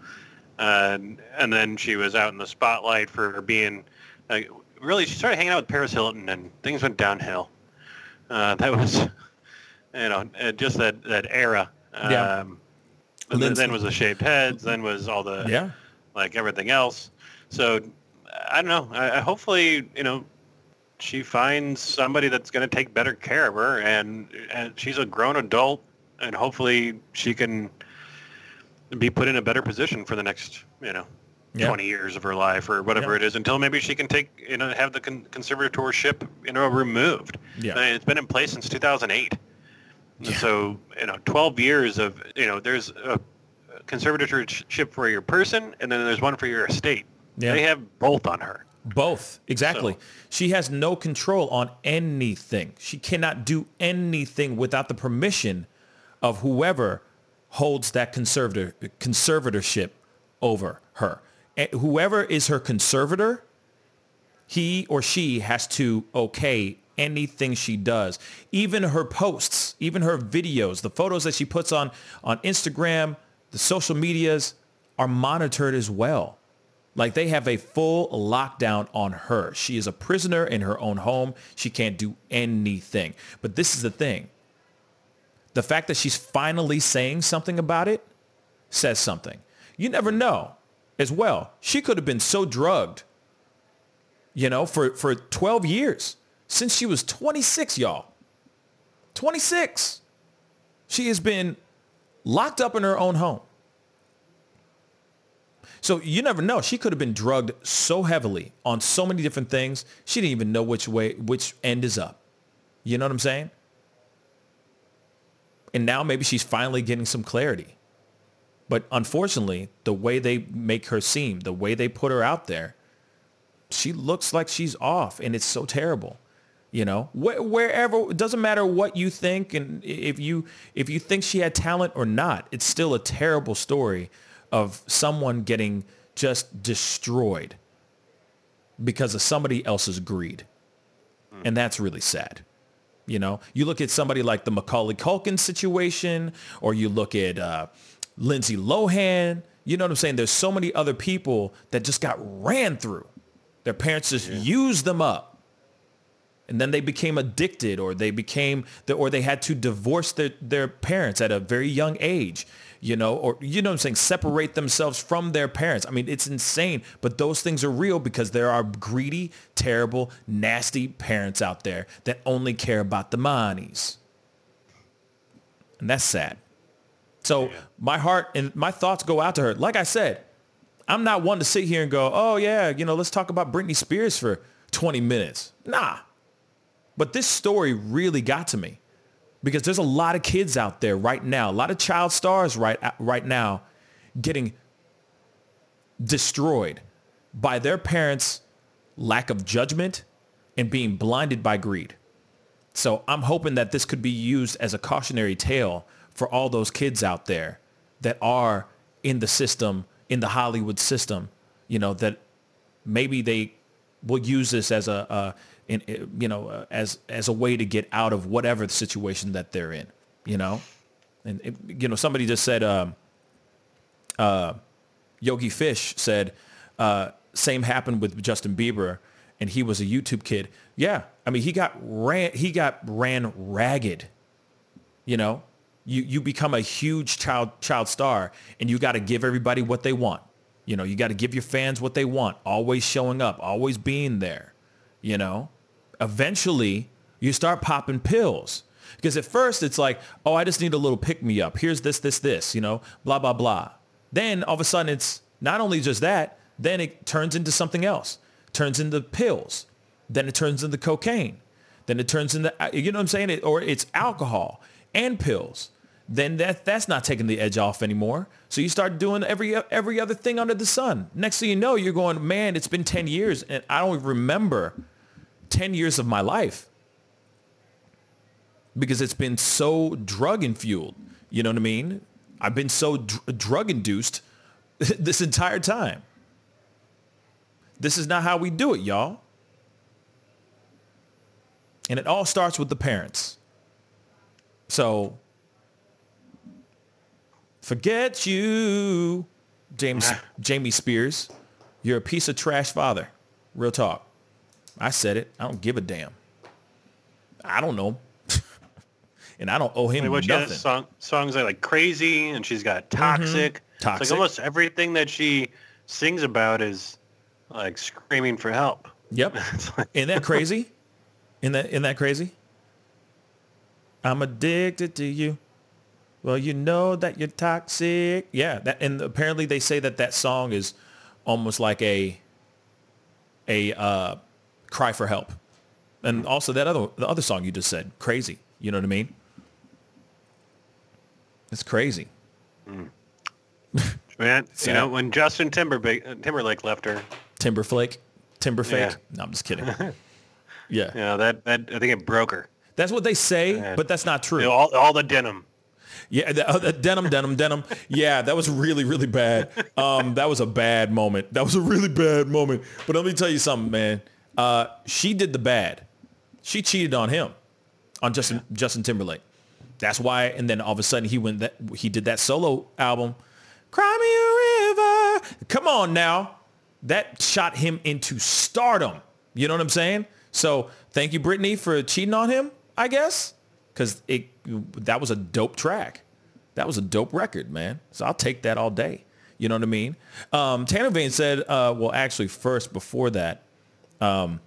uh, and then she was out in the spotlight for being like really she started hanging out with Paris Hilton and things went downhill uh, that was you know uh, just that that era Yeah. um, and then, then was the shaved heads then was all the Yeah. like everything else. So I don't know. I, I hopefully you know she finds somebody that's going to take better care of her, and and she's a grown adult, and hopefully she can be put in a better position for the next you know. Yeah. 20 years of her life or whatever Yeah. it is until maybe she can take you know have the con- conservatorship you know removed Yeah. I mean, it's been in place since 2008 and so you know 12 years of you know there's a conservatorship for your person and then there's one for your estate Yeah. they have both on her Both. Exactly. So- She has no control on anything. She cannot do anything without the permission of whoever holds that conservator conservatorship over her. And whoever is her conservator, he or she has to okay anything she does. Even her posts, even her videos, the photos that she puts on on Instagram, the social medias are monitored as well. Like they have a full lockdown on her. She is a prisoner in her own home. She can't do anything. But this is the thing. The fact that she's finally saying something about it says something. You never know as well. She could have been so drugged, you know, for, for 12 years since she was 26, y'all. 26. She has been locked up in her own home. So you never know. She could have been drugged so heavily on so many different things. She didn't even know which way, which end is up. You know what I'm saying? And now maybe she's finally getting some clarity. But unfortunately, the way they make her seem, the way they put her out there, she looks like she's off and it's so terrible. You know, Wh- wherever it doesn't matter what you think and if you if you think she had talent or not, it's still a terrible story of someone getting just destroyed because of somebody else's greed. And that's really sad. You know, you look at somebody like the Macaulay Culkin situation, or you look at uh, Lindsay Lohan. You know what I'm saying? There's so many other people that just got ran through. Their parents just used them up. And then they became addicted or they became, the, or they had to divorce their, their parents at a very young age, you know, or, you know what I'm saying, separate themselves from their parents. I mean, it's insane, but those things are real because there are greedy, terrible, nasty parents out there that only care about the monies. And that's sad. So my heart and my thoughts go out to her. Like I said, I'm not one to sit here and go, oh yeah, you know, let's talk about Britney Spears for 20 minutes. Nah. But this story really got to me because there's a lot of kids out there right now, a lot of child stars right right now getting destroyed by their parents' lack of judgment and being blinded by greed. So I'm hoping that this could be used as a cautionary tale for all those kids out there that are in the system, in the Hollywood system, you know, that maybe they will use this as a, a in, you know, uh, as as a way to get out of whatever the situation that they're in, you know. And it, you know, somebody just said, um, uh, Yogi Fish said, uh, same happened with Justin Bieber, and he was a YouTube kid. Yeah, I mean, he got ran, he got ran ragged. You know, you you become a huge child child star, and you got to give everybody what they want. You know, you got to give your fans what they want. Always showing up, always being there. You know, eventually you start popping pills. Because at first it's like, oh, I just need a little pick me up. Here's this, this, this, you know, blah, blah, blah. Then all of a sudden it's not only just that, then it turns into something else. Turns into pills. Then it turns into cocaine. Then it turns into, uh, you know what I'm saying? It, or it's alcohol and pills. Then that that's not taking the edge off anymore. So you start doing every every other thing under the sun. Next thing you know, you're going, man, it's been 10 years and I don't remember 10 years of my life because it's been so drug fueled. You know what I mean? I've been so dr- drug induced this entire time. This is not how we do it, y'all. And it all starts with the parents. So forget you, James ah. Jamie Spears. You're a piece of trash father. Real talk. I said it. I don't give a damn. I don't know. and I don't owe him she nothing. has song, songs like, like crazy, and she's got toxic. It's Toxic. like almost everything that she sings about is like screaming for help. Yep. It's like- Isn't that crazy? Isn't that, isn't that crazy? I'm addicted to you. Well, you know that you're toxic. Yeah. That, and apparently they say that that song is almost like a, a uh, cry for help. And also that other, the other song you just said, crazy. You know what I mean? It's crazy. Man, Sad. you know, when Justin Timberlake, Timberlake left her, Timberflake, Timberfake. Yeah. No, I'm just kidding. yeah. you know, that, that I think it broke her. That's what they say, Yeah. but that's not true. You know, all, all the denim. Yeah, the, uh, the denim, denim, denim. Yeah, that was really, really bad. Um, that was a bad moment. That was a really bad moment. But let me tell you something, man. Uh, she did the bad. She cheated on him, on Justin Justin Timberlake. That's why. And then all of a sudden he went that he did that solo album, Cry Me a River. Come on now, that shot him into stardom. You know what I'm saying? So thank you, Britney, for cheating on him. I guess because it that was a dope track. That was a dope record, man. So I'll take that all day. You know what I mean? Um, Tanner Vane said, uh, well, actually, first before that, um,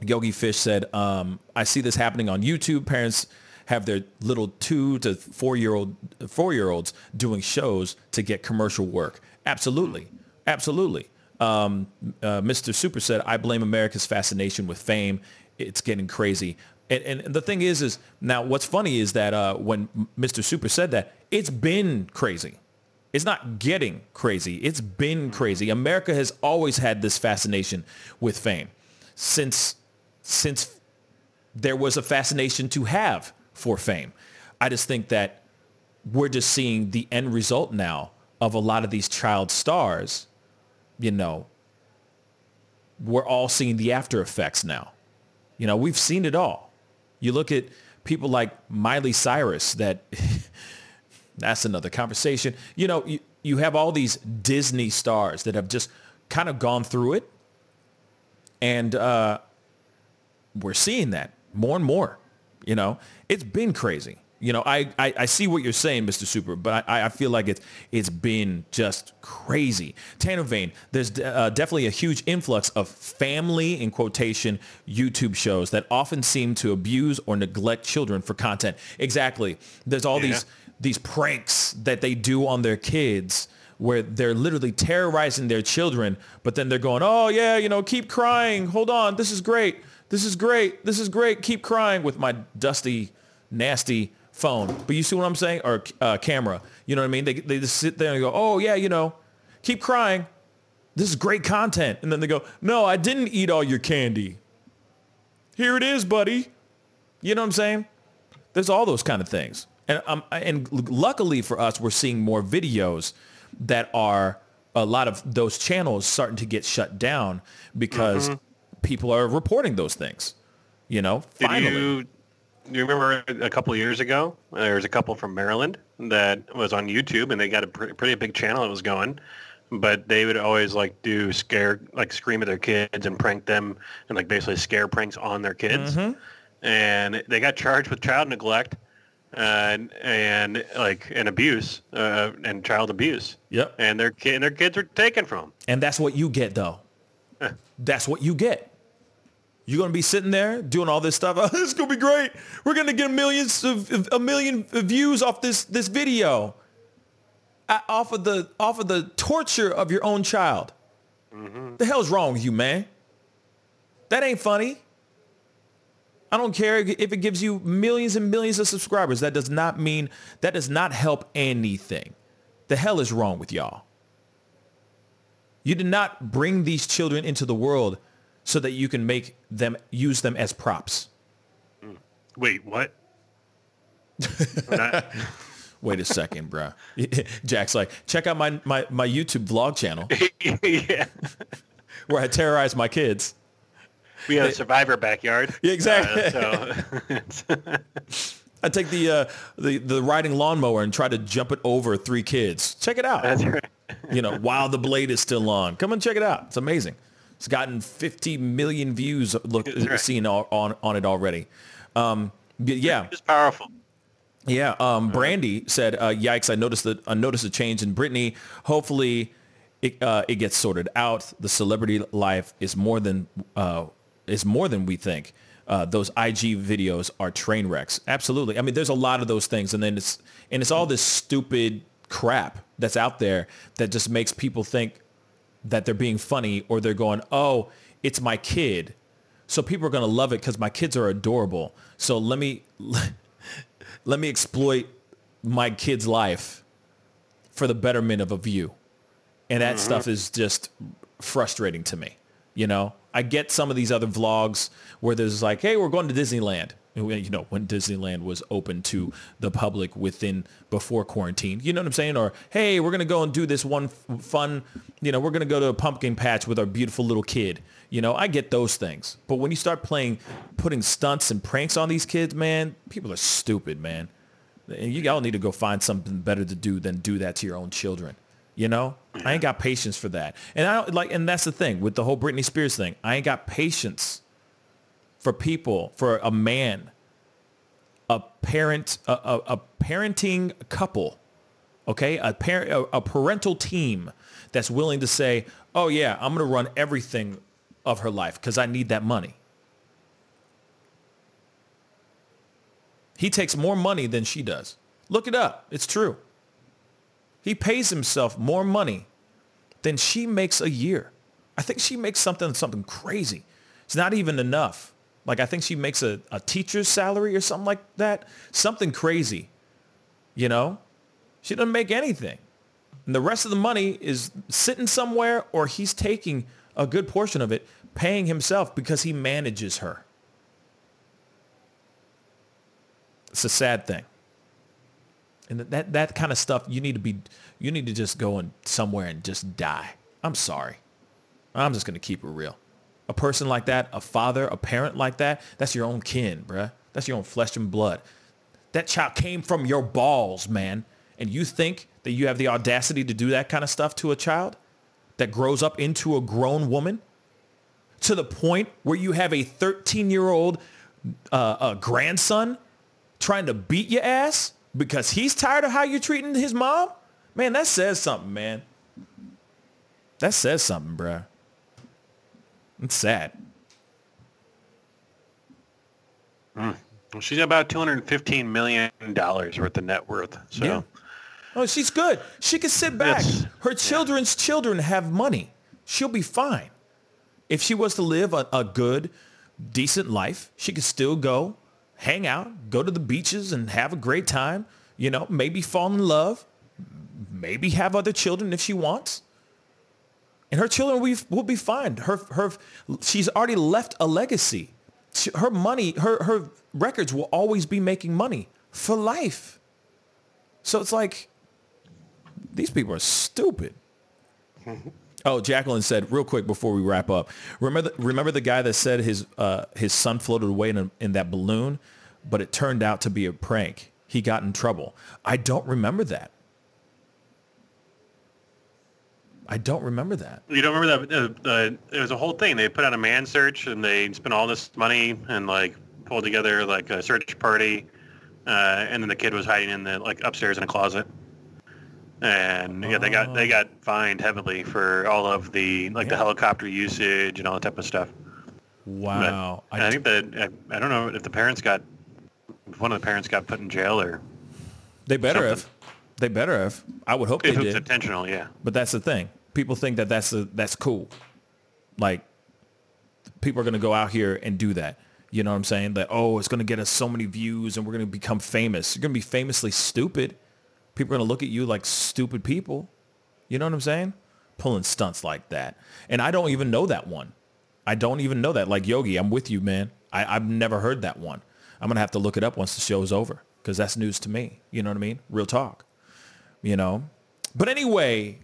Yogi Fish said, um, I see this happening on YouTube. Parents have their little two to four year old four year olds doing shows to get commercial work. Absolutely. Absolutely. Um, uh, Mr. Super said, I blame America's fascination with fame. It's getting crazy. And, and the thing is, is now what's funny is that uh, when Mr. Super said that, it's been crazy. It's not getting crazy. It's been crazy. America has always had this fascination with fame since since there was a fascination to have for fame. I just think that we're just seeing the end result now of a lot of these child stars, you know, we're all seeing the after effects now. You know, we've seen it all. You look at people like Miley Cyrus that that's another conversation. You know, you, you have all these Disney stars that have just kind of gone through it. And uh, we're seeing that more and more. You know, it's been crazy. You know, I, I, I, see what you're saying, Mr. Super, but I, I feel like it's it's been just crazy. Tanner Vane, there's uh, definitely a huge influx of family, in quotation, YouTube shows that often seem to abuse or neglect children for content. Exactly. There's all yeah. these these pranks that they do on their kids where they're literally terrorizing their children, but then they're going, oh yeah, you know, keep crying. Hold on. This is great. This is great. This is great. Keep crying with my dusty, nasty phone. But you see what I'm saying? Or uh, camera. You know what I mean? They, they just sit there and go, oh, yeah, you know, keep crying. This is great content. And then they go, no, I didn't eat all your candy. Here it is, buddy. You know what I'm saying? There's all those kind of things. And, um, and luckily for us, we're seeing more videos that are a lot of those channels starting to get shut down because mm-hmm. people are reporting those things. You know, finally. Did you you remember a couple of years ago, there was a couple from Maryland that was on YouTube, and they got a pretty big channel that was going. But they would always like do scare, like scream at their kids and prank them, and like basically scare pranks on their kids. Mm-hmm. And they got charged with child neglect and and like and abuse uh, and child abuse. Yep. And their kid, and their kids are taken from. And that's what you get, though. that's what you get. You're gonna be sitting there doing all this stuff. This is gonna be great. We're gonna get millions of a million views off this this video, off of the off of the torture of your own child. Mm-hmm. The hell's wrong with you, man? That ain't funny. I don't care if it gives you millions and millions of subscribers. That does not mean that does not help anything. The hell is wrong with y'all? You did not bring these children into the world so that you can make them use them as props. Mm. Wait, what? Wait a second, bro. Jack's like, check out my, my, my YouTube vlog channel. yeah. Where I terrorize my kids. We have a survivor backyard. Yeah, exactly. Uh, so. I take the, uh, the the riding lawnmower and try to jump it over three kids. Check it out. That's right. you know, while the blade is still on. Come and check it out. It's amazing. It's gotten 50 million views look right. seen on, on, on it already. Um, yeah. It's powerful. Yeah. Um, Brandy said, uh, yikes, I noticed that I noticed a change in Britney. Hopefully it, uh, it gets sorted out. The celebrity life is more than, uh, is more than we think. Uh, those IG videos are train wrecks. Absolutely. I mean, there's a lot of those things. And then it's, and it's all this stupid crap that's out there that just makes people think that they're being funny or they're going, oh, it's my kid. So people are going to love it because my kids are adorable. So let me let me exploit my kid's life for the betterment of a view. And that mm-hmm. stuff is just frustrating to me. You know, I get some of these other vlogs where there's like, hey, we're going to Disneyland you know, when Disneyland was open to the public within before quarantine. You know what I'm saying? Or hey, we're gonna go and do this one fun. You know, we're gonna go to a pumpkin patch with our beautiful little kid. You know, I get those things. But when you start playing, putting stunts and pranks on these kids, man, people are stupid, man. And you all need to go find something better to do than do that to your own children. You know, I ain't got patience for that. And I like, and that's the thing with the whole Britney Spears thing. I ain't got patience for people, for a man, a parent, a, a, a parenting couple, okay, a, parent, a, a parental team that's willing to say, oh yeah, I'm going to run everything of her life because I need that money. He takes more money than she does. Look it up. It's true. He pays himself more money than she makes a year. I think she makes something something crazy. It's not even enough. Like I think she makes a, a teacher's salary or something like that. Something crazy. You know? She doesn't make anything. And the rest of the money is sitting somewhere or he's taking a good portion of it, paying himself because he manages her. It's a sad thing. And that, that kind of stuff, you need to be, you need to just go and somewhere and just die. I'm sorry. I'm just to keep it real. A person like that, a father, a parent like that, that's your own kin, bruh. That's your own flesh and blood. That child came from your balls, man. And you think that you have the audacity to do that kind of stuff to a child that grows up into a grown woman to the point where you have a 13-year-old uh, uh, grandson trying to beat your ass because he's tired of how you're treating his mom? Man, that says something, man. That says something, bruh. It's sad. Well, she's about 215 million dollars worth of net worth. So Yeah. Oh, she's good. She can sit back. Yes. Her children's children have money. She'll be fine. If she was to live a, a good, decent life, she could still go hang out, go to the beaches and have a great time. You know, maybe fall in love, maybe have other children if she wants. And her children will be, will be fine. Her, her, she's already left a legacy. She- her money, her, her records will always be making money for life. So it's like, these people are stupid. Oh, Jacqueline said real quick before we wrap up. Remember, the, remember the guy that said his uh, his son floated away in, a, in that balloon, but it turned out to be a prank. He got in trouble. I don't remember that. I don't remember that. you don't remember that? Uh, uh, it was a whole thing. They put out a man search and they spent all this money and like pulled together like a search party, uh, and then the kid was hiding in the like upstairs in a closet. And yeah, they got they got fined heavily for all of the like the helicopter usage and all that type of stuff. Wow. I, think that I, I don't know if the parents got one of the parents got put in jail or they better something. have. They better have. I would hope they if was did. intentional. Yeah. But that's the thing. People think that that's a, that's cool. Like people are going to go out here and do that. You know what I'm saying? That oh, it's going to get us so many views and we're going to become famous. You're going to be famously stupid. People are going to look at you like stupid people. You know what I'm saying? Pulling stunts like that. And I don't even know that one. I don't even know that. Like Yogi, I'm with you, man. I, I've never heard that one. I'm going to have to look it up once the show's over because that's news to me. You know what I mean? Real talk you know. But anyway,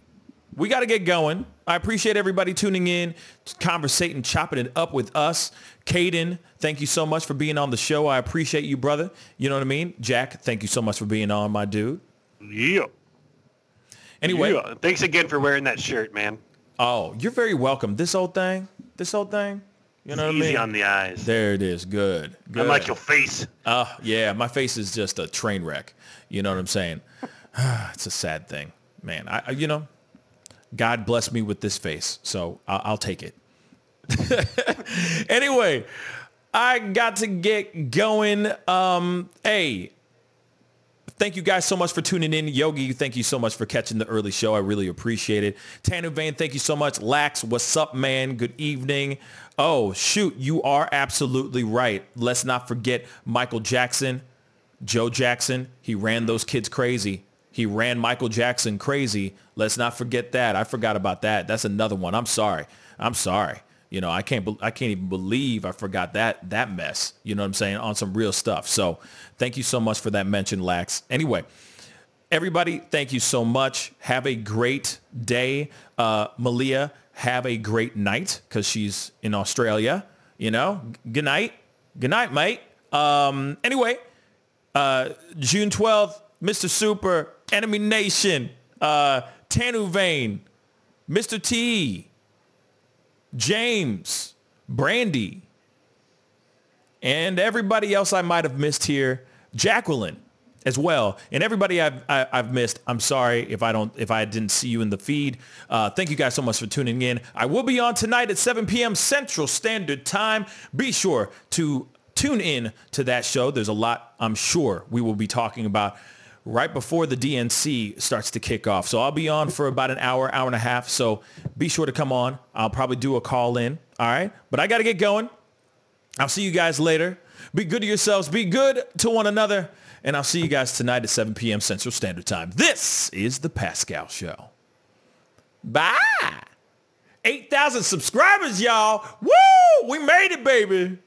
we got to get going. I appreciate everybody tuning in, conversating, chopping it up with us. Caden, thank you so much for being on the show. I appreciate you, brother. You know what I mean? Jack, thank you so much for being on, my dude. Yeah. Anyway, Yeah. Thanks again for wearing that shirt, man. oh, you're very welcome. This old thing, this old thing, you know what I mean? on the eyes. there it is. Good. Good. Unlike your face. Uh, yeah, my face is just a train wreck. You know what I'm saying? it's a sad thing, man. I, I- you know, God bless me with this face, so I'll, I'll take it. anyway, I got to get going. Um, hey, thank you guys so much for tuning in. Yogi, thank you so much for catching the early show. I really appreciate it. Tanner Vane, thank you so much. Lax, what's up, man? Good evening. Oh, shoot, you are absolutely right. Let's not forget Michael Jackson, Joe Jackson. He ran those kids crazy. He ran Michael Jackson crazy. Let's not forget that. I forgot about that. That's another one. I'm sorry. I'm sorry. You know, I can't. be- I can't even believe I forgot that that mess. You know what I'm saying on some real stuff. So, thank you so much for that mention, Lax. Anyway, everybody, thank you so much. Have a great day, uh, Malia. Have a great night because she's in Australia. You know, good night. Good night, mate. Um, anyway, uh, June 12th, Mr. Super, Enemy Nation, uh, Tanner Vane, Mr. T, James, Brandy, and everybody else I might have missed here, Jacqueline as well. And everybody I've, I, i have missed, I'm sorry if I don't if I didn't see you in the feed. Uh, thank you guys so much for tuning in. I will be on tonight at 7 p.m. Central Standard Time. Be sure to tune in to that show. There's a lot I'm sure we will be talking about right before the DNC starts to kick off. So I'll be on for about an hour, hour and a half. So be sure to come on. I'll probably do a call in. All right. But I got to get going. I'll see you guys later. Be good to yourselves. Be good to one another. And I'll see you guys tonight at 7 p.m. Central Standard Time. This is The Pascal Show. Bye. 8,000 subscribers, y'all. Woo! We made it, baby.